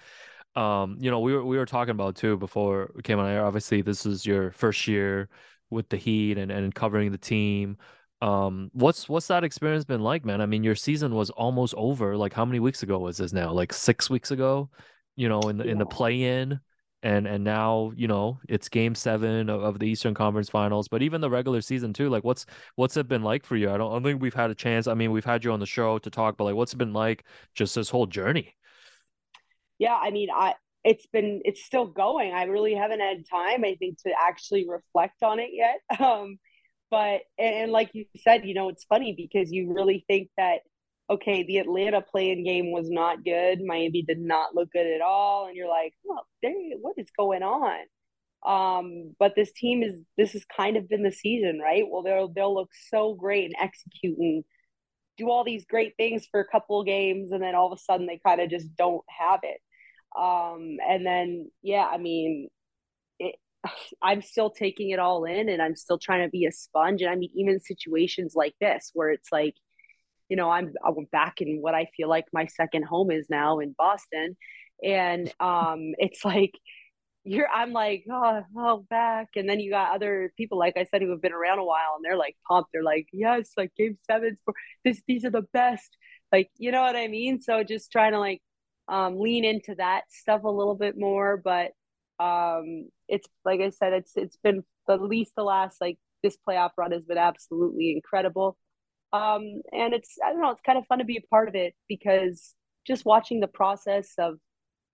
um you know we were we were talking about too before we came on air. Obviously this is your first year with the heat and and covering the team. Um what's what's that experience been like man? I mean your season was almost over like how many weeks ago was this now? Like six weeks ago you know, in the in the play in. And and now, you know, it's game seven of, of, the Eastern Conference finals, but even the regular season too. Like what's what's it been like for you? I don't, I don't think we've had a chance. I mean, we've had you on the show to talk, but like what's it been like just this whole journey? Yeah, I mean, I it's been it's still going. I really haven't had time, I think, to actually reflect on it yet. Um, but and, and like you said, you know, it's funny because you really think that okay, the Atlanta playing game was not good. Miami did not look good at all. And you're like, oh, what is going on? Um, but this team is this has kind of been the season, right? Well, they'll they'll look so great and execute and do all these great things for a couple of games, and then all of a sudden they kind of just don't have it. Um, and then yeah, I mean, it, I'm still taking it all in, and I'm still trying to be a sponge. And I mean, even situations like this where it's like you know, I'm I'm back in what I feel like my second home is now in Boston, and um, it's like you're I'm like oh oh back, and then you got other people like I said who have been around a while, and they're like pumped. They're like yes, like Game sevens for this these are the best. Like you know what I mean? So just trying to like um, lean into that stuff a little bit more, but um, it's like I said, it's it's been at least the last like this playoff run has been absolutely incredible um, and it's I don't know, it's kind of fun to be a part of it because just watching the process of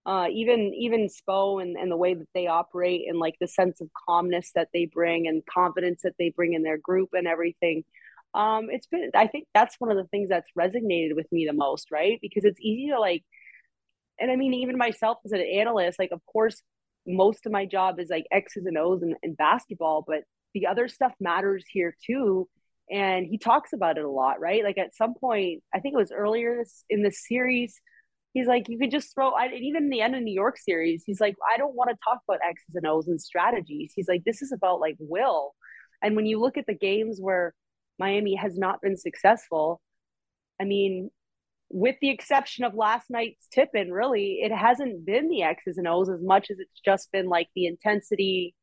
uh, even even Spo and, and the way that they operate and like the sense of calmness that they bring and confidence that they bring in their group and everything. Um, it's been I think that's one of the things that's resonated with me the most, right? Because it's easy to like and I mean even myself as an analyst, like of course most of my job is like X's and O's in basketball, but the other stuff matters here too and he talks about it a lot right? Like at some point i think it was earlier in the series he's like you could just throw I, even in the end of new york series he's like i don't want to talk about x's and o's and strategies. He's like this is about like will. And when you look at the games where miami has not been successful i mean with the exception of last night's tip in really it hasn't been the x's and o's as much as it's just been like the intensity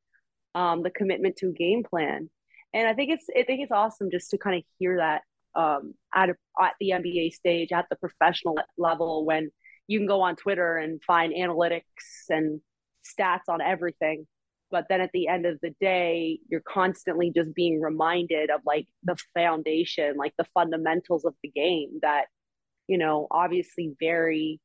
um, the commitment to game plan and I think it's I think it's awesome just to kind of hear that um, at a, at the NBA stage at the professional level when you can go on Twitter and find analytics and stats on everything. But then at the end of the day, you're constantly just being reminded of like the foundation, like the fundamentals of the game that, you know, obviously vary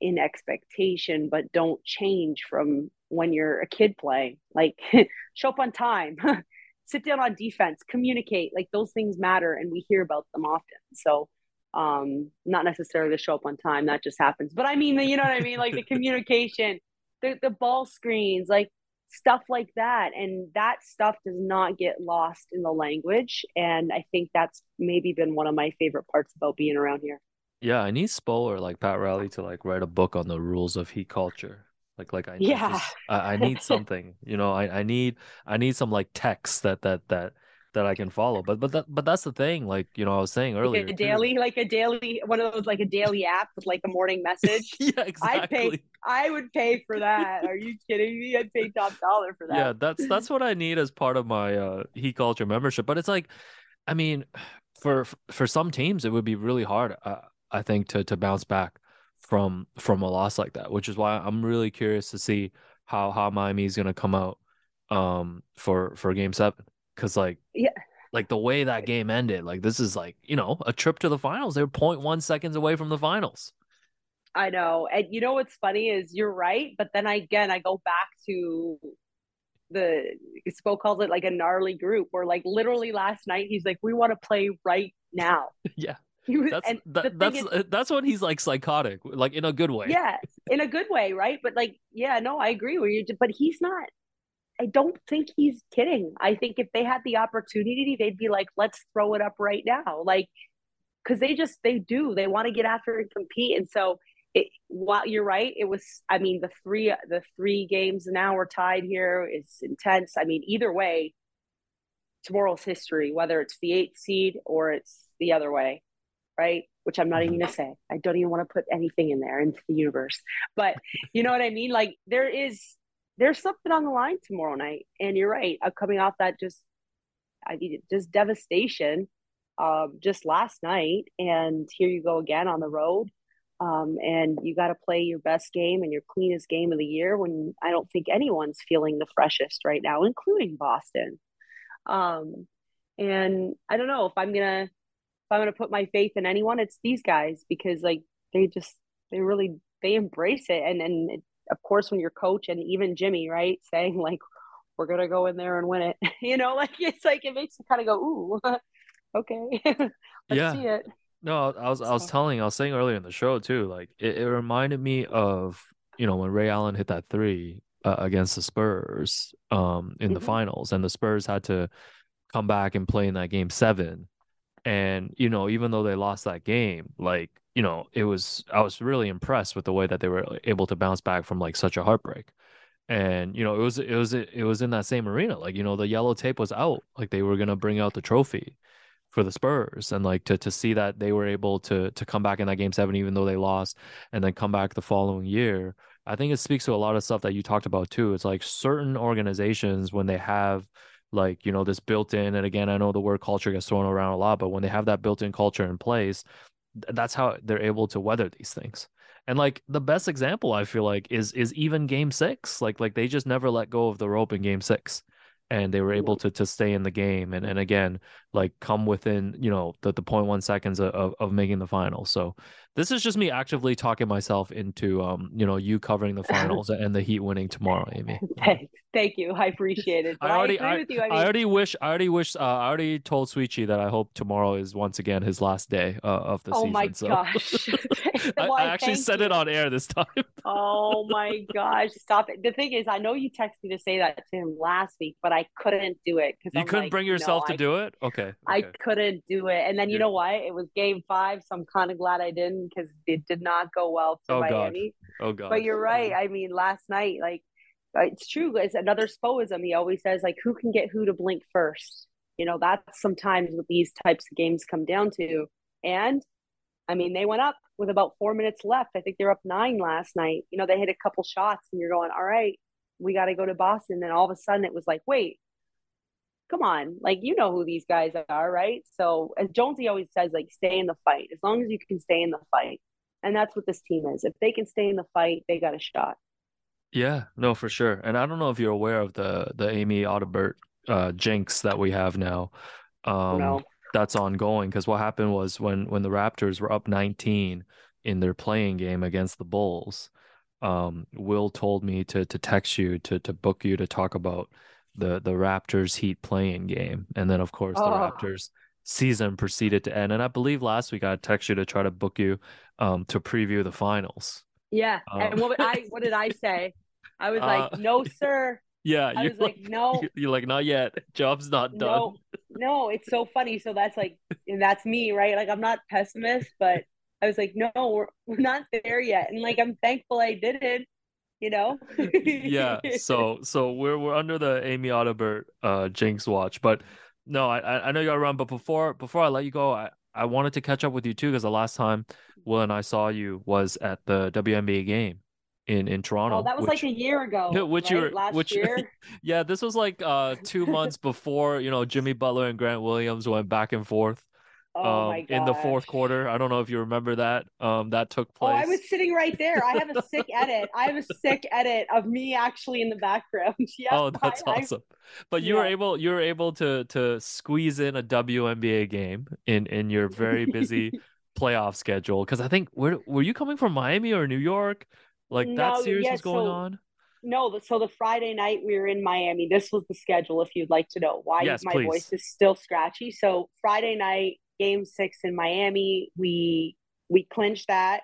in expectation, but don't change from when you're a kid playing. Like show up on time, sit down on defense, communicate. Like those things matter, and we hear about them often. So, um, not necessarily to show up on time. That just happens. But I mean, you know what I mean? Like the communication, the the ball screens, like stuff like that, and that stuff does not get lost in the language. And I think that's maybe been one of my favorite parts about being around here. Yeah, I need Spo or like Pat Riley to like write a book on the rules of heat culture. Like like I Yeah. just I, I need something. You know, I, I need I need some like text that that that that I can follow. But but that but that's the thing. Like you know, I was saying earlier. Like a too. daily, like a daily, one of those like a daily app with like a morning message. yeah, exactly I'd pay. I would pay for that. Are you kidding me? I'd pay top dollar for that. Yeah, that's that's what I need as part of my uh heat culture membership. But it's like, I mean, for for some teams, it would be really hard. Uh, I think to to bounce back from from a loss like that, which is why I'm really curious to see how how Miami is gonna come out um for for Game Seven, because like Yeah. like the way that game ended, like this is like you know a trip to the finals. They're 0.1 seconds away from the finals. I know. And you know what's funny is you're right, but then I, again I go back to the Spo calls it like a gnarly group where like literally last night he's like, We want to play right now. Yeah. He was That's that, that's is- uh, that's when he's like psychotic, like in a good way. yeah, in a good way, right? But like, yeah, no, I agree with you. But he's not I don't think he's kidding. I think if they had the opportunity, they'd be like, let's throw it up right now. Like, because they just, they do. They want to get after and compete. And so, it, while you're right, it was, I mean, the three, the three games now we're tied here. It's intense. I mean, either way, tomorrow's history, whether it's the eighth seed or it's the other way, right? Which I'm not even going to say. I don't even want to put anything in there into the universe. But you know what I mean? Like, there is, there's something on the line tomorrow night. And you're right. I'm coming off that just, I mean, just devastation um, just last night. And here you go again on the road. Um, and you got to play your best game and your cleanest game of the year when I don't think anyone's feeling the freshest right now, including Boston. Um, and I don't know if I'm gonna if I'm gonna put my faith in anyone, it's these guys because like they just they really they embrace it and and it, of course when your coach and even Jimmy right saying like we're gonna go in there and win it, you know, like it's like it makes you kind of go ooh, okay, let's Yeah. see it. No, I was I was So- telling I was saying earlier in the show too. Like it, it reminded me of you know when Ray Allen hit that three uh, against the Spurs um in the Mhm. finals, and the Spurs had to come back and play in that game seven. And you know even though they lost that game, like you know it was I was really impressed with the way that they were able to bounce back from like such a heartbreak. And you know it was it was it was in that same arena. Like you know the yellow tape was out. Like they were gonna bring out the trophy for the Spurs and like to to see that they were able to to come back in that game seven even though they lost and then come back the following year. I think it speaks to a lot of stuff that you talked about too. It's like certain organizations when they have like you know this built in and again I know the word culture gets thrown around a lot but when they have that built in culture in place th- that's how they're able to weather these things. And like the best example I feel like is is even game 6. Like like they just never let go of the rope in game 6 and they were able to to stay in the game and and again like come within you know the, the 0.1 seconds of, of, making the final. So this is just me actively talking myself into um you know you covering the finals and the heat winning tomorrow amy. Thank, thank you, I appreciate it. I But I, already- with you. I mean, I already wish I already wish uh, I already told Sweetie that I hope tomorrow is once again his last day uh, of the oh season my so. gosh, I, Why, I actually said it on air this time. Oh my gosh, stop it. The thing is, I know you texted me to say that to him last week, but I couldn't do it because you couldn't bring yourself to do it? Okay I okay. couldn't do it. And then you know what? It was game five, so I'm kind of glad I didn't because it did not go well for Oh, God. Miami. oh god But you're right. I mean, last night, like, uh, it's true. It's another spoism. He always says, like, who can get who to blink first? You know, that's sometimes what these types of games come down to. And I mean, they went up with about four minutes left. I think they're up nine last night. You know, they hit a couple shots, and you're going, all right, we got to go to Boston. And all of a sudden, it was like, wait, come on. Like, you know who these guys are, right? So, as Jonesy always says, like, stay in the fight. As long as you can stay in the fight. And that's what this team is. If they can stay in the fight, they got a shot. Yeah, no, for sure. And I don't know if you're aware of the the Amy Audibert uh jinx that we have now. Um no. that's ongoing because what happened was when when the Raptors were up 19 in their playing game against the Bulls, um Will told me to to text you to to book you to talk about the the Raptors Heat playing game. And then of course the Oh. Raptors season proceeded to end. And I believe last week I texted you to try to book you um to preview the finals. Yeah. Um, and what I what did I say? I was like, Uh, no, sir. Yeah, I you're was like, no, You're like, not yet. Job's not done. no, no. It's so funny. So that's like, and that's me, right? Like I'm not pessimist, but I was like, no, we're, we're not there yet. And like, I'm thankful I did it, you know? yeah. So, so we're, we're under the Amy Audibert, uh, Jinx watch, but no, I, I know you gotta run, but before, before I let you go, I, I wanted to catch up with you too, because the last time Will and I saw you was at the WNBA game in in Toronto. Oh, that was which, like a year ago. Which right? you were last which year. yeah, this was like uh two months before you know Jimmy Butler and Grant Williams went back and forth. Oh um, in the fourth quarter. I don't know if you remember that. Um, that took place. Oh, I was sitting right there. I have a sick edit. I have a sick edit of me actually in the background. yeah. Oh, that's I, awesome. But you yeah. were able you were able to to squeeze in a WNBA game in in your very busy playoff schedule because I think where were you coming from Miami or New York? Like no, that series yeah, was going so, on. No, so the Friday night we were in Miami. This was the schedule. If you'd like to know why yes, my please. voice is still scratchy. So Friday night, Game Six in Miami, we we clinched that.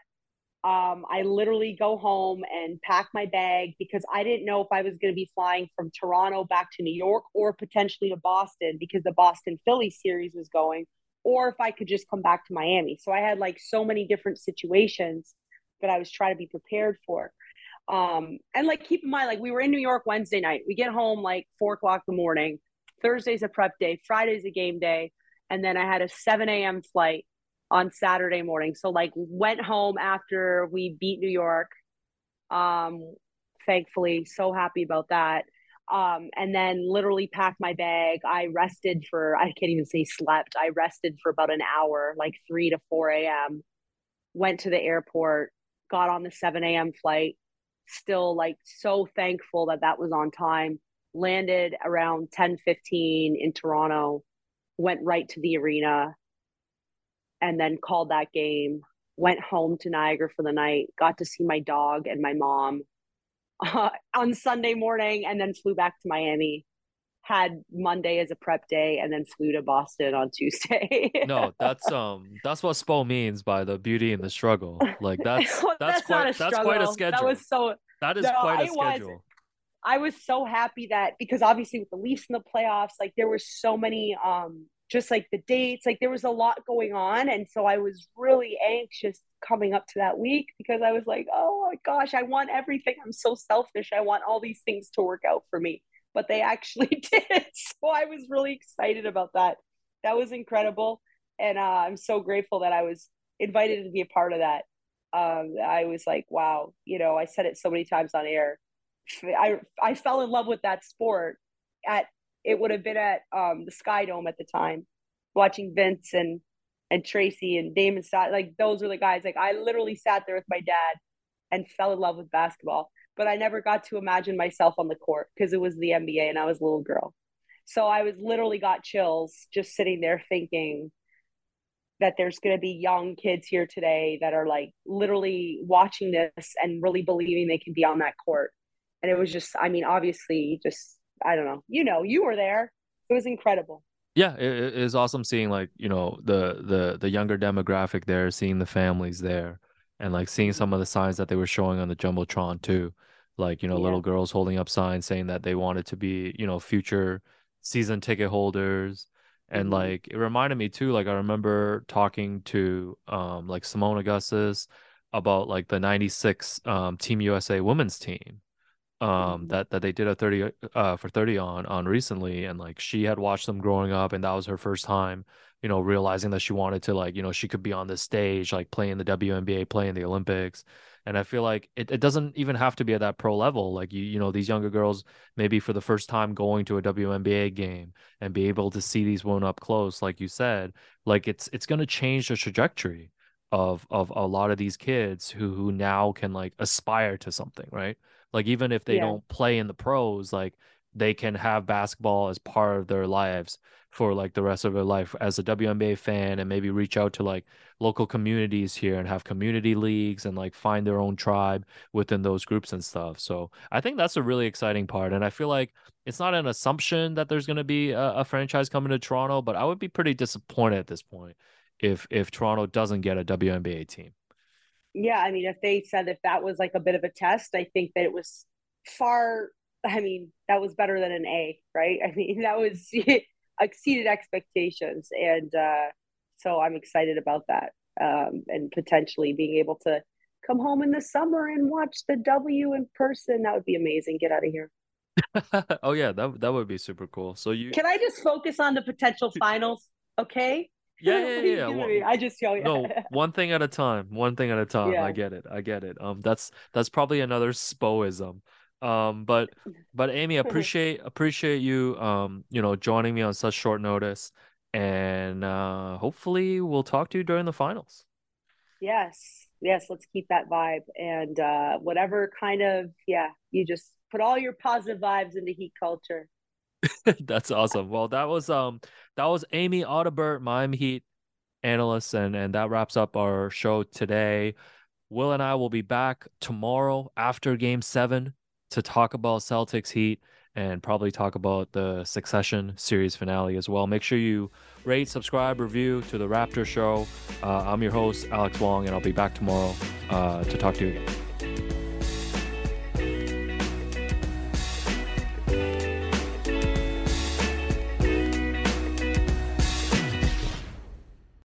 Um, I literally go home and pack my bag because I didn't know if I was going to be flying from Toronto back to New York or potentially to Boston because the Boston Philly series was going, or if I could just come back to Miami. So I had like so many different situations that I was trying to be prepared for. Um, and like keep in mind, like we were in New York Wednesday night. We get home like four o'clock in the morning. Thursday's a prep day, Friday's a game day, and then I had a 7 a.m. flight on Saturday morning. So like went home after we beat New York. Um, thankfully, so happy about that. Um, and then literally packed my bag. I rested for I can't even say slept. I rested for about an hour, like three to four a.m. Went to the airport, got on the 7 a.m. flight. Still like so thankful that that was on time. Landed around 10 15 in Toronto, went right to the arena, and then called that game. Went home to Niagara for the night, got to see my dog and my mom uh, on Sunday morning, and then flew back to Miami had Monday as a prep day and then flew to Boston on Tuesday. no, that's um that's what Spo means by the beauty and the struggle. Like that's that's, that's quite that's quite a schedule. That was so that is no, quite a schedule. Was, I was so happy that because obviously with the Leafs in the playoffs, like there were so many um just like the dates, like there was a lot going on. And so I was really anxious coming up to that week because I was like, oh my gosh, I want everything. I'm so selfish. I want all these things to work out for me but they actually did. So I was really excited about that. That was incredible. And uh, I'm so grateful that I was invited to be a part of that. Um, I was like, wow, you know, I said it so many times on air. I, I fell in love with that sport at, it would have been at um, the Sky Dome at the time, watching Vince and, and Tracy and Damon Stott. Like those were the guys. Like I literally sat there with my dad and fell in love with basketball but I never got to imagine myself on the court because it was the NBA and I was a little girl. So I was literally got chills just sitting there thinking that there's going to be young kids here today that are like literally watching this and really believing they can be on that court. And it was just, I mean, obviously, just, I don't know, you know, you were there. It was incredible. Yeah, it, it is awesome seeing like, you know, the the the younger demographic there, seeing the families there and like seeing some of the signs that they were showing on the jumbotron too like you know yeah. little girls holding up signs saying that they wanted to be you know future season ticket holders and mm-hmm. like it reminded me too like i remember talking to um like seimone augustus about like the 96 um team usa women's team um mm-hmm. that that they did a 30 uh for 30 on on recently and like she had watched them growing up and that was her first time you know realizing that she wanted to like you know she could be on the stage like playing the WNBA playing the Olympics and I feel like it, it doesn't even have to be at that pro level. Like you, you know, these younger girls maybe for the first time going to a WNBA game and be able to see these women up close, like you said, like it's it's gonna change the trajectory of of a lot of these kids who who now can like aspire to something, right? Like even if they yeah. don't play in the pros, like they can have basketball as part of their lives for like the rest of their life as a WNBA fan and maybe reach out to like local communities here and have community leagues and like find their own tribe within those groups and stuff. So I think that's a really exciting part. And I feel like it's not an assumption that there's going to be a, a franchise coming to Toronto, but I would be pretty disappointed at this point if if Toronto doesn't get a WNBA team. Yeah, I mean, if they said if that was like a bit of a test, I think that it was far I mean, that was better than an A, right? I mean, that was exceeded expectations. And uh, so I'm excited about that. um, and potentially being able to come home in the summer and watch the W in person. That would be amazing. Get out of here. oh yeah, that that would be super cool. So you Can I just focus on the potential finals? Okay. yeah yeah yeah. me? I just show you. no, one thing at a time. One thing at a time. Yeah. I get it. I get it. Um, that's that's probably another spoism. Um, but but Amy, appreciate appreciate you um you know joining me on such short notice, and uh, hopefully we'll talk to you during the finals. Yes. Yes. Let's keep that vibe. And uh, whatever kind of, yeah, you just put all your positive vibes into heat culture. That's awesome. Well, that was um that was Amy Audibert, Miami Heat analyst, and and that wraps up our show today. Will and I will be back tomorrow after Game Seven to talk about Celtics Heat and probably talk about the Succession series finale as well. Make sure you rate, subscribe, review to the Raptor Show. Uh, I'm your host Alex Wong, and I'll be back tomorrow uh, to talk to you again.